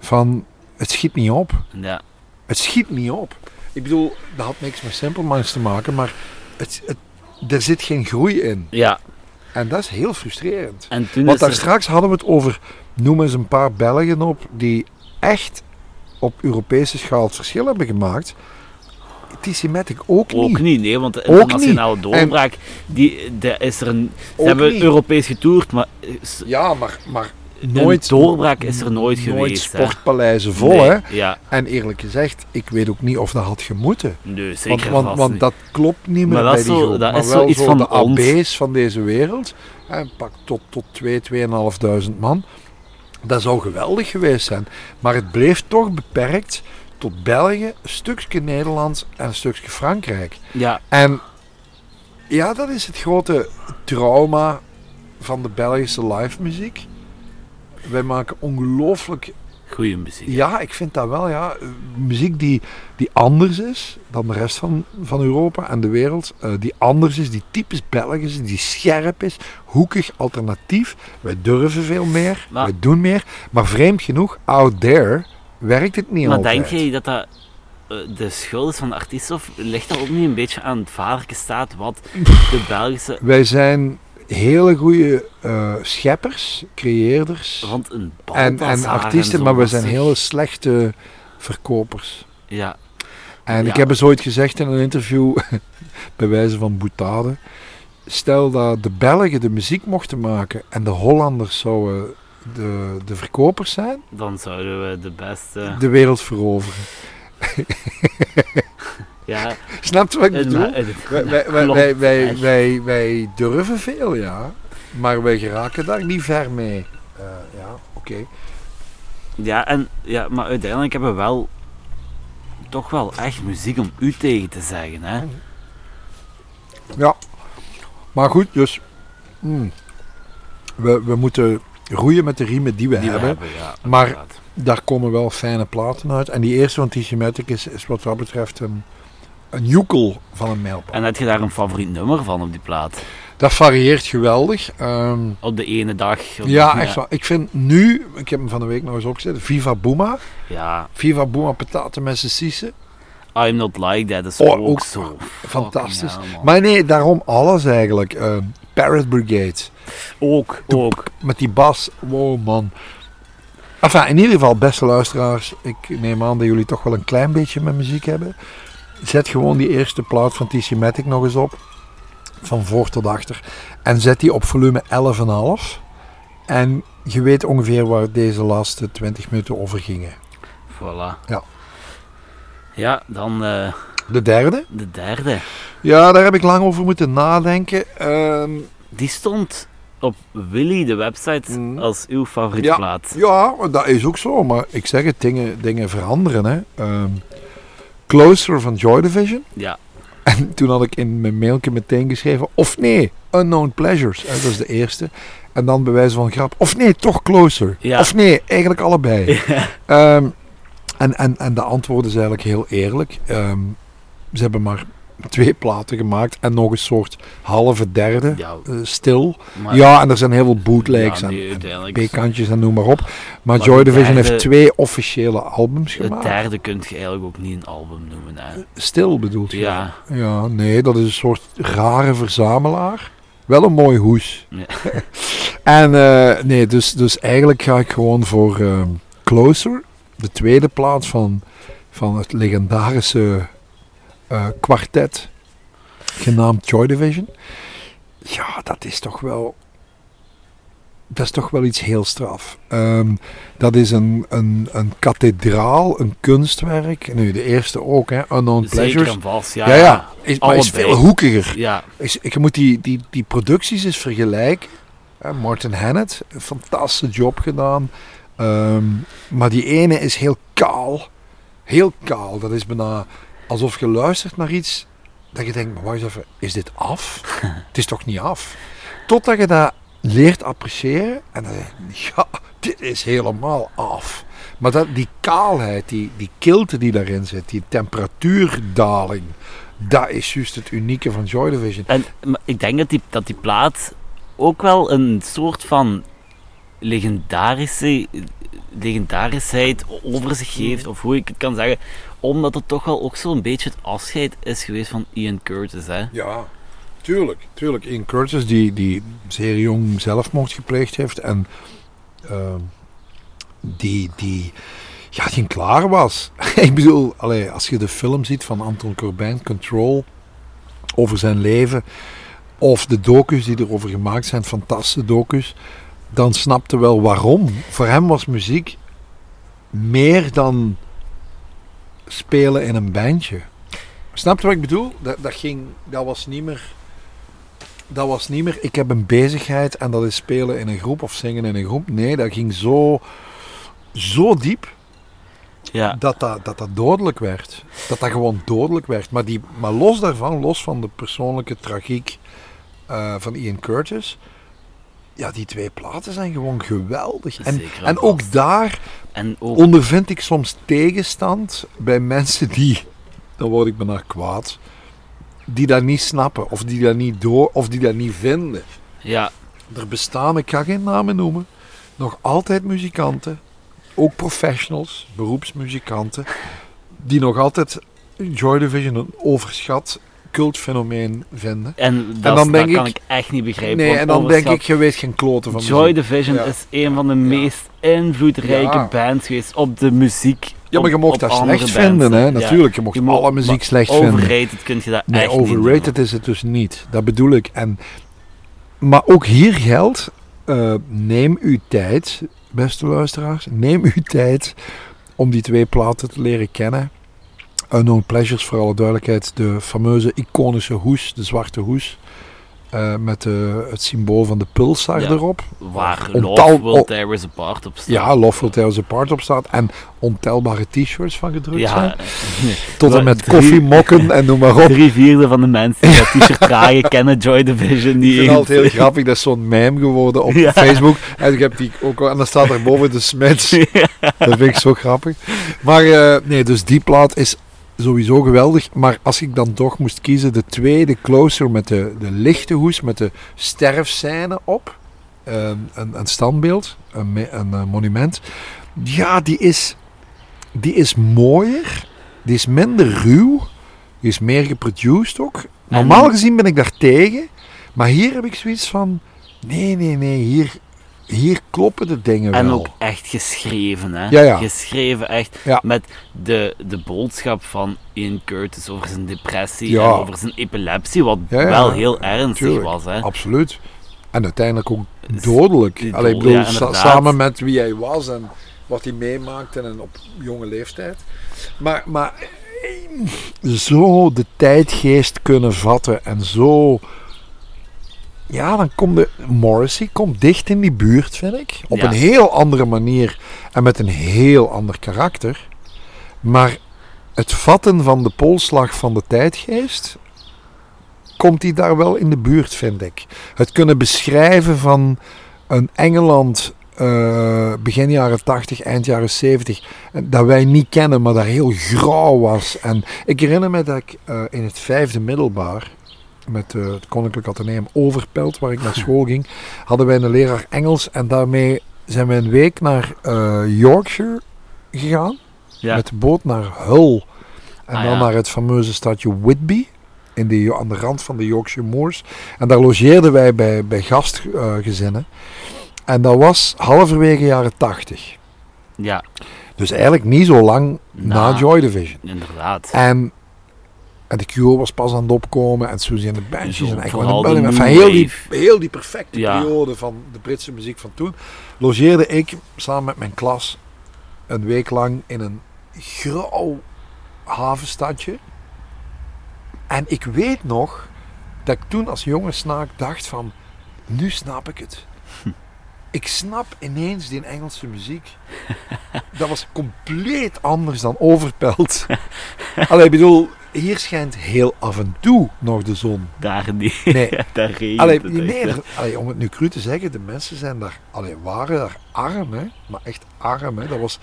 van het schiet niet op. ja. Het schiet niet op. Ik bedoel, dat had niks met Simple Minds te maken, maar het, het, er zit geen groei in. ja. En dat is heel frustrerend. En toen Want daar er... straks hadden we het over, noem eens een paar Belgen op, die echt op Europese schaal het verschil hebben gemaakt. TC Matic ook niet. Ook niet, nee, want de internationale doorbraak, die, de, is er een... Ze hebben niet. Europees getoerd, maar Ja, maar, maar een nooit, doorbraak is er nooit, nooit geweest. hè. sportpaleizen vol, Nee, hè. Ja, En eerlijk gezegd, ik weet ook niet of dat had gemoeten. nee, zeker want, want dat klopt niet meer Maar dat bij die zo- groep. dat maar is wel zoiets zo van de ons. AB's van deze wereld. Hè, pak tot, tot 2, 2.500 man. Dat zou geweldig geweest zijn. Maar het bleef toch beperkt tot België, een stukje Nederland en een stukje Frankrijk. Ja, En ja, dat is het grote trauma van de Belgische live muziek. Wij maken ongelooflijk goede muziek. ja, ik vind dat wel, ja. Muziek die, die anders is dan de rest van, van Europa en de wereld. eh, die anders is, die typisch Belgisch is, die scherp is, hoekig, alternatief. Wij durven veel meer, Maar- wij doen meer. Maar vreemd genoeg, out there, werkt het niet Maar altijd. denk je dat dat eh, de schuld is van de artiest of ligt dat ook niet een beetje aan het vaderlijke staat wat de Belgische... Wij zijn hele goede eh, scheppers, creëerders Want een en, en artiesten, maar we zijn hele slechte verkopers. Ja, En Ja. ik heb eens ooit gezegd in een interview, bij wijze van boetade, stel dat de Belgen de muziek mochten maken en de Hollanders zouden de, de verkopers zijn, dan zouden we de beste... de wereld veroveren. Ja, Snap je wat ik het- bedoel? het- Wij, wij, wij, klopt, wij, wij, echt. wij, wij durven veel, ja, maar wij geraken daar niet ver mee. Eh, ja, oké. Ja, en, ja, maar uiteindelijk hebben we wel toch wel echt muziek om u tegen te zeggen, hè? Ja, maar goed, dus mm, we, we moeten roeien met de riemen die we Die we hebben. ja. Maar- inderdaad. Daar komen wel fijne platen uit. En die eerste van T-Matic is, is wat dat betreft een, een joekel van een mijlpaal. En heb je daar een favoriet nummer van op die plaat? Dat varieert geweldig. Ehm, Op de ene dag? op ja, de- echt wel. Ik vind nu, ik heb hem van de week nog eens opgezet, Viva Booma. Ja, Viva Booma Patate met Sisse. I'm Not Like That is Oh, ook, ook zo Fantastisch. Maar nee, daarom alles eigenlijk. Ehm Parrot Brigade. Ook, ook. Met die bas. Wow, man. Enfin, in ieder geval, beste luisteraars. Ik neem aan dat jullie toch wel een klein beetje met muziek hebben. Zet gewoon die eerste plaat van TC Matic nog eens op. Van voor tot achter. En zet die op volume 11,5. En je weet ongeveer waar deze laatste 20 minuten over gingen. Voilà. Ja. Ja, dan eh, De derde. de derde. Ja, daar heb ik lang over moeten nadenken. Ehm, Die stond op Willy, de website, Mhm. als uw favoriet Ja. plaat. Ja, dat is ook zo. Maar ik zeg het, dingen, dingen veranderen. Hè. Ehm, Closer van Joy Division. Ja, En toen had ik in mijn mailje meteen geschreven, of nee, Unknown Pleasures. Hè, dat is de eerste. En dan bij wijze van grap, of nee, toch Closer. Ja. Of nee, eigenlijk allebei. Ehm, en, en, en de antwoord is eigenlijk heel eerlijk. Ehm, ze hebben maar twee platen gemaakt en nog een soort halve derde ja, eh, stil. maar, ja, en er zijn heel veel bootlegs ja, en, en. B-kantjes en noem maar op. Maar, Maar Joy de Division derde- heeft twee officiële albums Het gemaakt. derde kun je eigenlijk ook niet een album noemen. Hè. Stil bedoelt je? Ja, Ja, nee, dat is een soort rare verzamelaar. Wel een mooi hoes. Ja. en eh, nee, dus, dus eigenlijk ga ik gewoon voor Closer, de tweede plaats van, van het legendarische eh, kwartet, genaamd Joy Division. Ja, dat is toch wel. Dat is toch wel iets heel straf. Ehm, dat is een, een, een kathedraal, een kunstwerk. Nu, de eerste ook, hè, Unknown zeker Pleasures. Ja, Ja, ja. Is, maar is allebei. veel hoekiger. Ja, Is, je moet die, die, die producties eens vergelijken. Hè, Martin Hannett, een fantastische job gedaan. Ehm, maar die ene is heel kaal. Heel kaal. Dat is bijna alsof je luistert naar iets. Dat je denkt, maar wacht even, is dit af? Het is toch niet af? Totdat je dat leert appreciëren. En dan denk je, ja, dit is helemaal af. Maar dat, die kaalheid, die, die kilte die daarin zit, die temperatuurdaling, dat is juist het unieke van Joy Division. En ik denk dat die, dat die plaat ook wel een soort van legendarische, legendarisheid over zich geeft, of hoe ik het kan zeggen, omdat het toch wel ook zo'n beetje het afscheid is geweest van Ian Curtis. Hè? Ja, tuurlijk. tuurlijk. Ian Curtis, die, die zeer jong zelfmoord gepleegd heeft en ehm, die, die, ja, die klaar was. ik bedoel, als je de film ziet van Anton Corbijn, Control, over zijn leven, of de docus die erover gemaakt zijn, fantastische docus, dan snapte wel waarom. Voor hem was muziek meer dan spelen in een bandje. Snap je wat ik bedoel? Dat, dat, ging, dat was niet meer. Dat was niet meer. Ik heb een bezigheid en dat is spelen in een groep of zingen in een groep. Nee, dat ging zo, zo diep Ja. dat dat, dat dat dodelijk werd. Dat dat gewoon dodelijk werd. Maar, die, maar los daarvan, los van de persoonlijke tragiek eh, van Ian Curtis. Ja, die twee platen zijn gewoon geweldig. En, en ook daar En ook, ondervind ik soms tegenstand bij mensen die, dan word ik bijna kwaad, die dat niet snappen of die dat niet door of die dat niet vinden. ja, Er bestaan, ik ga geen namen noemen, nog altijd muzikanten, ook professionals, beroepsmuzikanten, die nog altijd Joy Division overschat cultfenomeen vinden. en dat, dan dat kan ik- ik echt niet begrijpen. Nee, en dan denk ik, je weet geen kloten van Joy. Division Ja. is een van de meest invloedrijke Ja. bands geweest op de muziek. Ja, maar je mocht dat slecht vinden, hè? Natuurlijk, je mocht Je alle muziek slecht vinden. Overrated kun je dat Nee, echt niet overrated is het dus niet. Dat bedoel ik. En, maar ook hier geldt, eh, neem uw tijd, beste luisteraars, neem uw tijd om die twee platen te leren kennen. Unknown Pleasures, voor alle duidelijkheid, de fameuze iconische hoes, de zwarte hoes, eh, met eh, het symbool van de pulsar Ja. erop. Waar Love Will. Tear Us Apart op staat. Ja, Love Will Tear Us Apart op staat en ontelbare t-shirts van gedrukt zijn. Tot en met drie- koffiemokken en noem maar op. drie vierde van de mensen die dat t-shirt dragen kennen Joy Division. Die Ik vind het altijd heel grappig, dat is zo'n meme geworden op Ja. Facebook. En ik heb die ook al- en dan staat er boven de Smits. Dat vind ik zo grappig. Maar eh, nee, dus die plaat is sowieso geweldig. Maar als ik dan toch moest kiezen, de tweede Closer met de, de lichte hoes, met de sterfscène op. eh, een, een standbeeld, een, een eh, monument. Ja, die is, die is mooier. Die is minder ruw. Die is meer geproduced ook. Normaal gezien ben ik daar tegen. Maar hier heb ik zoiets van... Nee, nee, nee. Hier, hier kloppen de dingen En wel. ook echt geschreven, hè? Ja, ja. Geschreven echt Ja. met de, de boodschap van Ian Curtis over zijn depressie en over zijn epilepsie, wat wel heel ernstig tuurlijk. was, hè? Absoluut. En uiteindelijk ook dodelijk. Allee, bedoel, sa- samen met wie hij was en wat hij meemaakte en op jonge leeftijd. Maar, maar eh, zo de tijdgeest kunnen vatten en zo... Ja, dan komt de... Morrissey komt dicht in die buurt, vind ik. Op Ja. een heel andere manier en met een heel ander karakter. Maar het vatten van de polslag van de tijdgeest... Komt hij daar wel in de buurt, vind ik. Het kunnen beschrijven van een Engeland eh, begin jaren 80, eind jaren 70, en dat wij niet kennen, maar dat heel grauw was. En ik herinner me dat ik eh, in het vijfde middelbaar, met eh, het Koninklijk Atheneum Overpelt, waar ik naar school ging, hadden wij een leraar Engels en daarmee zijn we een week naar eh, Yorkshire gegaan, Ja. met de boot naar Hull. En Ah, dan ja. naar het fameuze stadje Whitby, in de, aan de rand van de Yorkshire Moors. En daar logeerden wij bij, bij gastgezinnen. en dat was halverwege jaren 80. ja, Dus eigenlijk niet zo lang na, Na. Joy Division. inderdaad. En, en de Cure was pas aan het opkomen. En Susie en de Banshees. Zo, En echt vooral wel de van heel die, heel die perfecte Ja. periode van de Britse muziek van toen. Logeerde ik samen met mijn klas een week lang in een grauw havenstadje. En ik weet nog dat ik toen als jonge snaak dacht van, nu snap ik het. Ik snap ineens die Engelse muziek. Dat was compleet anders dan overpelt. Allee, ik bedoel, hier schijnt heel af en toe nog de zon. Daar, niet. Nee. daar regent Allee, het nee, echt, hè. allee, om het nu cru te zeggen, de mensen zijn daar, allee, waren daar arm, hè? maar echt arm. Hè? Dat was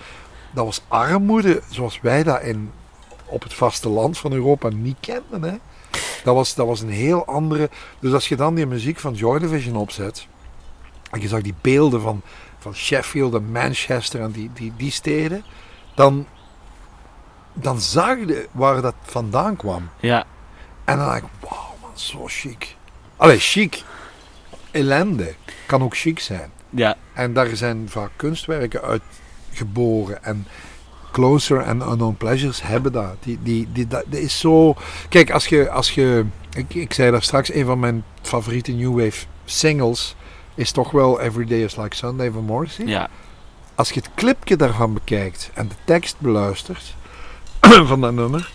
dat was armoede zoals wij dat in, op het vasteland van Europa niet kenden. Hè? Dat, was, dat was een heel andere. Dus als je dan die muziek van Joy Division opzet. En je zag die beelden van, van Sheffield en Manchester en die, die, die steden. Dan, dan zag je waar dat vandaan kwam. Ja, En dan dacht ik, wauw man, zo chic. Allee, chic. Ellende kan ook chic zijn. ja, En daar zijn vaak kunstwerken uit geboren. En Closer en Unknown Pleasures hebben dat. Die, die, die, dat, dat is zo... Kijk, als je... Als je ik, ik zei daar straks, een van mijn favoriete New Wave singles is toch wel Every Day is Like Sunday van Morrissey. ja. Als je het clipje daarvan bekijkt en de tekst beluistert van dat nummer,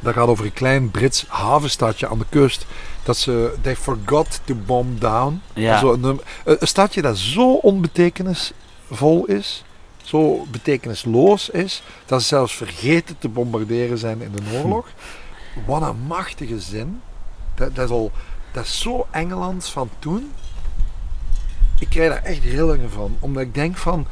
dat gaat over een klein Brits havenstadje aan de kust. Dat ze, they forgot to bomb down. Ja. Zo een, stadje dat zo onbetekenisvol is, zo betekenisloos is, dat ze zelfs vergeten te bombarderen zijn in de oorlog. Wat een machtige zin. Dat, dat, is al, dat is zo Engeland van toen. Ik krijg daar echt rillingen van. Omdat ik denk van,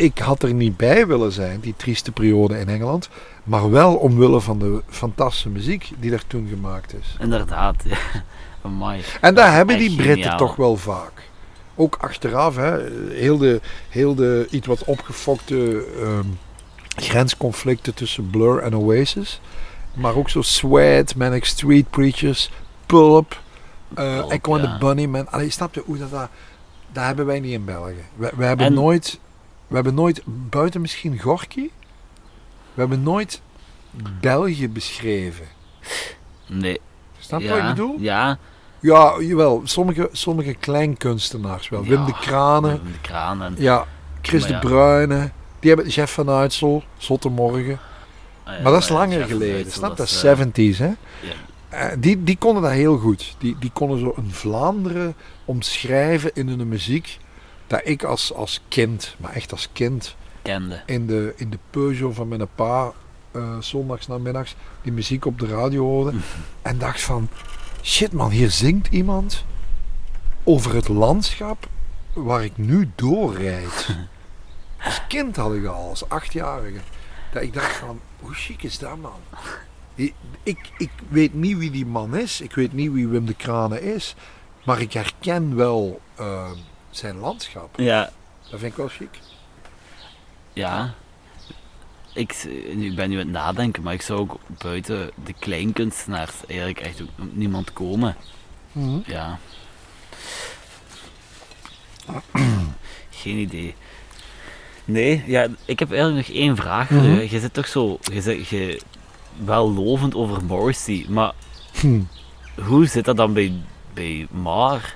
ik had er niet bij willen zijn, die trieste periode in Engeland. Maar wel omwille van de fantastische muziek die er toen gemaakt is. Inderdaad. Amai. En daar hebben die Britten geniaal. toch wel vaak. Ook achteraf, hè, heel, de, heel de iets wat opgefokte ehm, grensconflicten tussen Blur en Oasis. Maar ook zo Sweat, Manic Street Preachers, Pulp, Pulp, Echo and ja. the Bunnymen. Allee, snap je hoe dat, dat... Dat hebben wij niet in België. We, we, hebben En- nooit, we hebben nooit, buiten misschien Gorky, we hebben nooit België beschreven. Nee. Snap je ja. wat ik bedoel? Ja. Ja, jawel. Sommige, sommige kleinkunstenaars wel. Wim de Kranen. Wim de Kranen. Ja, Chris ja. de Bruyne. Die hebben Jeff van Uitsel, Zotte Morgen. Ah, Maar dat is langer Jeff geleden. Snap dat? is, eh, 70s, hè? ja. Eh, die, die konden dat heel goed. Die, die konden zo een Vlaanderen omschrijven in hun muziek. Dat ik als, als kind, maar echt als kind, kende. in de, in de Peugeot van mijn pa, eh zondags namiddags, die muziek op de radio hoorde. en dacht van, shit man, hier zingt iemand over het landschap waar ik nu doorrijd. als kind had ik al, als achtjarige. Dat ik dacht van, hoe chic is dat man? Ik, ik, ik weet niet wie die man is. Ik weet niet wie Wim de Kranen is. Maar ik herken wel eh, zijn landschap. Ja. Dat vind ik wel chic. Ja. Ik, ik ben nu aan het nadenken, maar ik zou ook buiten de kleinkunstenaars eigenlijk echt ook niemand komen. Ja. Geen idee. Nee, ja, ik heb eigenlijk nog één vraag voor Mhm. je. Je zit toch zo, je zit je, wel lovend over Morrissey, maar Hm. hoe zit dat dan bij, bij Mar?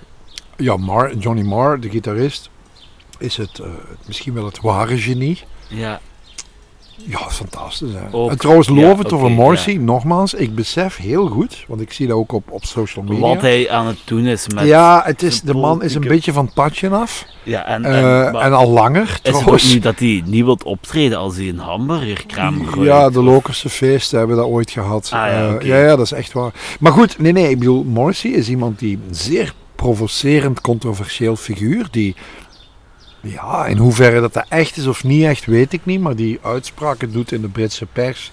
Ja, Mar, Johnny Marr, de gitarist, is het eh, misschien wel het ware genie. Ja, Ja, fantastisch. Hè? Ook, en trouwens, ja, het oké, over Morrissey, nogmaals, ik besef heel goed, want ik zie dat ook op, op social media. wat hij aan het doen is met... ja, het is, de man is een beetje van het padje af. Ja, en, Eh, en, al langer, is het trouwens. dat hij niet wilt optreden als hij een hamburgerkraam ruikt? Ja, de Lokerse feesten hebben dat ooit gehad. Ah, ja, Eh, ja, ja, dat is echt waar. Maar goed, nee, nee, ik bedoel, Morrissey is iemand die zeer provocerend, controversieel figuur, die, ja, in hoeverre dat dat echt is of niet echt, weet ik niet, maar die uitspraken doet in de Britse pers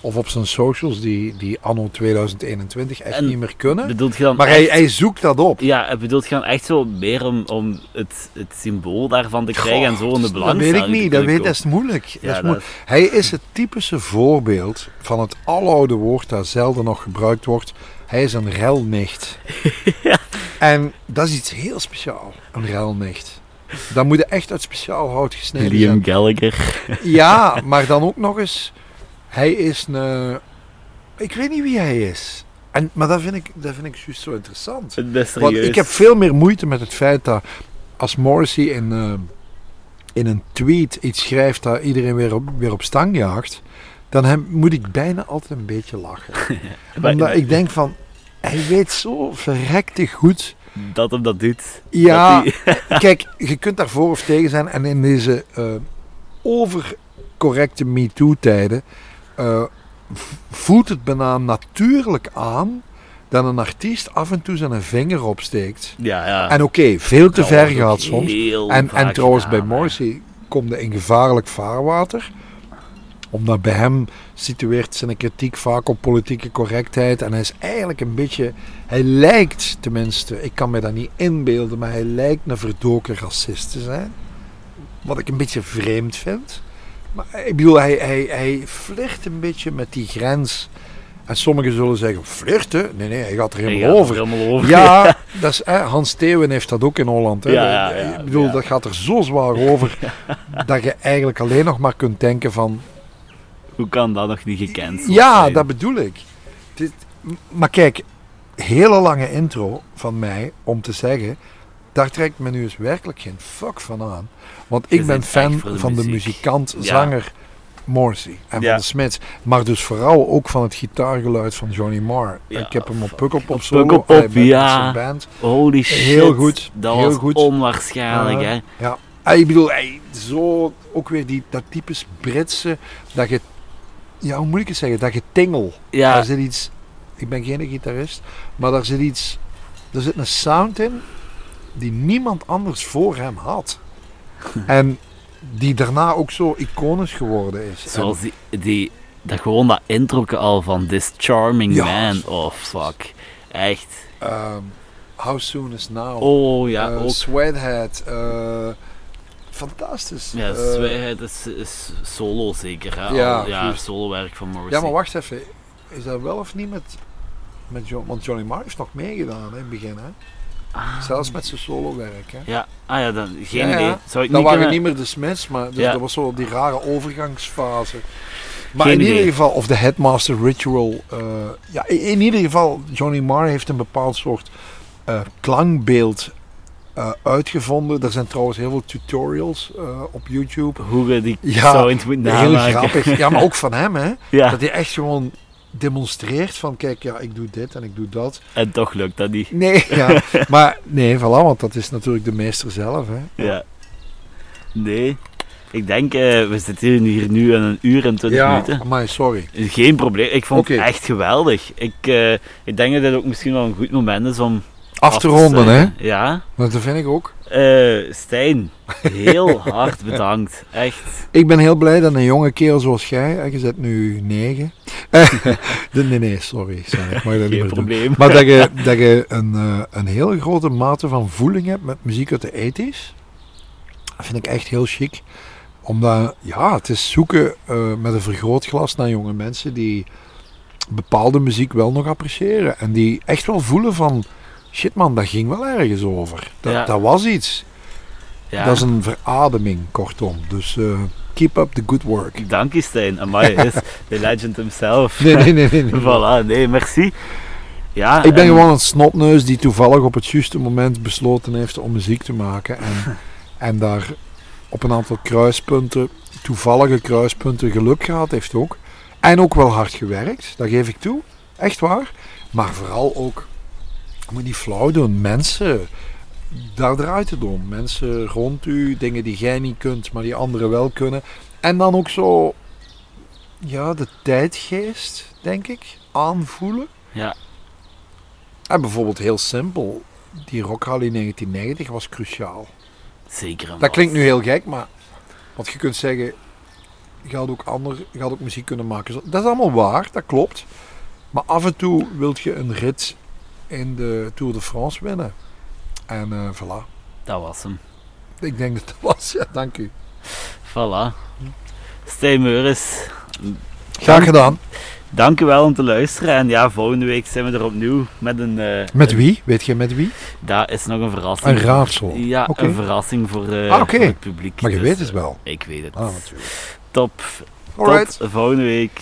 of op zijn socials die, die anno 2021 echt En niet meer kunnen. Bedoelt je dan Maar hij, echt- hij zoekt dat op. Ja, bedoelt je dan echt zo meer om, om het, het symbool daarvan te krijgen en zo in de Dat belangstelling weet ik niet, dat, weet, dat is moeilijk. Dat Ja, dat. Hij is het typische voorbeeld van het aloude woord dat zelden nog gebruikt wordt. Hij is een relnicht. En dat is iets heel speciaal, een relnicht. Dat moet echt uit speciaal hout gesneden Liam zijn. Gallagher. Ja, maar dan ook nog eens, hij is een... Ik weet niet wie hij is. En, maar dat vind ik, dat vind ik juist zo interessant. Want Serieus. ik heb veel meer moeite met het feit dat als Morrissey in, eh, in een tweet iets schrijft dat iedereen weer op, weer op stang jaagt, dan hem, moet ik bijna altijd een beetje lachen. Maar Omdat ik denk van, hij weet zo verrekte goed. dat hem dat doet. Ja, Dat kijk, je kunt daar voor of tegen zijn. En in deze eh, overcorrecte MeToo-tijden eh, voelt het bijna natuurlijk aan dat een artiest af en toe zijn vinger opsteekt. ja, ja. En oké, veel te ver gehad soms. En, en trouwens, gedaan, bij. Morrissey kom je in gevaarlijk vaarwater. Omdat bij hem situeert zijn kritiek vaak op politieke correctheid. En hij is eigenlijk een beetje, hij lijkt tenminste, ik kan me dat niet inbeelden, maar hij lijkt een verdoken racist te zijn. Wat ik een beetje vreemd vind. Maar ik bedoel, hij, hij, hij flirt een beetje met die grens. En sommigen zullen zeggen, flirten? Nee, nee, hij gaat er helemaal gaat over. er helemaal over. Ja, dat is, hè, Hans Theeuwen heeft dat ook in Holland. Hè. Ja, ja, ja, ik bedoel, dat gaat er zo zwaar over dat je eigenlijk alleen nog maar kunt denken van... Hoe kan dat nog niet gekend Ja, zijn? dat bedoel ik. Dit, maar kijk, hele lange intro van mij om te zeggen... Daar trekt me nu eens werkelijk geen fuck van aan. Want ik ben fan de van de muzikant, Ja. zanger Morrissey en Ja. van de Smiths. Maar dus vooral ook van het gitaargeluid van Johnny Marr. Ja, ik heb hem op. Pukkelpop Op solo. Pukkelpop, eh, ja. zijn band. Holy shit. Heel goed, Dat heel was goed. onwaarschijnlijk, Ja. hè. Ja, Ah, ik bedoel, ey, zo ook weer die, dat typisch Britse, dat je, ja, hoe moet ik het zeggen, dat je tingel. Ja, Daar zit iets, ik ben geen gitarist, maar daar zit iets, er zit een sound in die niemand anders voor hem had. en die daarna ook zo iconisch geworden is. zoals die, die, dat gewoon dat intro al van This Charming Ja, Man. Oh, fuck. Echt. Ehm, How Soon Is Now, Oh, ja, eh, ook. Sweathead, eh, fantastisch. Ja, Eh, Zwijheid is, is solo zeker, hè. Ja, Al- ja solo-werk van Morrissey. Ja, maar wacht even. Is dat wel of niet met, met John? Want Johnny Marr heeft nog meegedaan in het begin. Hè? Ah. Zelfs met zijn solo-werk. Hè? Ja, ah ja, dan, geen Ja, idee. Zou ik Dat niet waren kunnen... niet meer de Smiths, maar dus Ja. dat was zo die rare overgangsfase. Maar Geen in ieder geval, of de Headmaster Ritual. eh, ja, in, in ieder geval, Johnny Marr heeft een bepaald soort eh, klankbeeld eh, uitgevonden. Er zijn trouwens heel veel tutorials eh, op YouTube. Hoe je die Ja, sound moet Heel grappig. Ja, maar ook van hem, hè? Ja, Dat hij echt gewoon demonstreert van, kijk, ja, ik doe dit en ik doe dat. en toch lukt dat niet. Nee, ja. maar nee, voilà, want dat is natuurlijk de meester zelf. Hè. Ja. Nee. Ik denk, eh, we zitten hier nu aan een uur en twintig minuten. maar sorry. Geen probleem. Ik vond het echt geweldig. Ik, ik denk dat dit ook misschien wel een goed moment is om Af te ronden, hè? Ja. Dat vind ik ook. Eh, Stijn, heel hard bedankt. Echt. Ik ben heel blij dat een jonge kerel zoals jij, hè, je zit nu negen. Eh, nee, nee, sorry. sorry ik mag dat niet Geen doen. probleem. Maar dat je, dat je een, eh, een hele grote mate van voeling hebt met muziek uit de 80s. Dat vind ik echt heel chic. Omdat, ja, het is zoeken met een vergrootglas naar jonge mensen die bepaalde muziek wel nog appreciëren. En die echt wel voelen van, shit man, dat ging wel ergens over. Dat, Ja. dat was iets. Ja. Dat is een verademing, kortom. Dus eh, keep up the good work. Dank je, Stijn. Amai, is de legend himself. Nee, nee, nee. nee, nee. voilà, nee, merci. Ja, Ik ben en- gewoon een snotneus die toevallig op het juiste moment besloten heeft om muziek te maken. En, en daar op een aantal kruispunten, toevallige kruispunten, geluk gehad heeft ook. En ook wel hard gewerkt, dat geef ik toe. Echt waar. Maar vooral ook, ik moet niet flauw doen, mensen. Daar draait het om. Mensen rond u, dingen die jij niet kunt, maar die anderen wel kunnen. En dan ook zo, ja, de tijdgeest, denk ik, aanvoelen. Ja, En bijvoorbeeld heel simpel, die Rock Rally 1990 was cruciaal. zeker. Dat klinkt nu heel gek, maar want je kunt zeggen, je had ook, ander, je had ook muziek kunnen maken. Dat is allemaal waar, dat klopt. Maar af en toe wilt je een rit in de Tour de France winnen. En eh voilà. Dat was hem. Ik denk dat dat was. Ja, dank u. Voilà. Stijn Meuris, Graag gedaan. dank u wel om te luisteren. En ja, volgende week zijn we er opnieuw met een... eh, Met wie? Weet je met wie? Dat is nog een verrassing. Een raadsel. Ja, Oké. een verrassing voor, eh, Ah, voor het publiek. Maar je Dus, weet het wel. Ik weet het. Ah, natuurlijk. Top. Alright. Tot volgende week.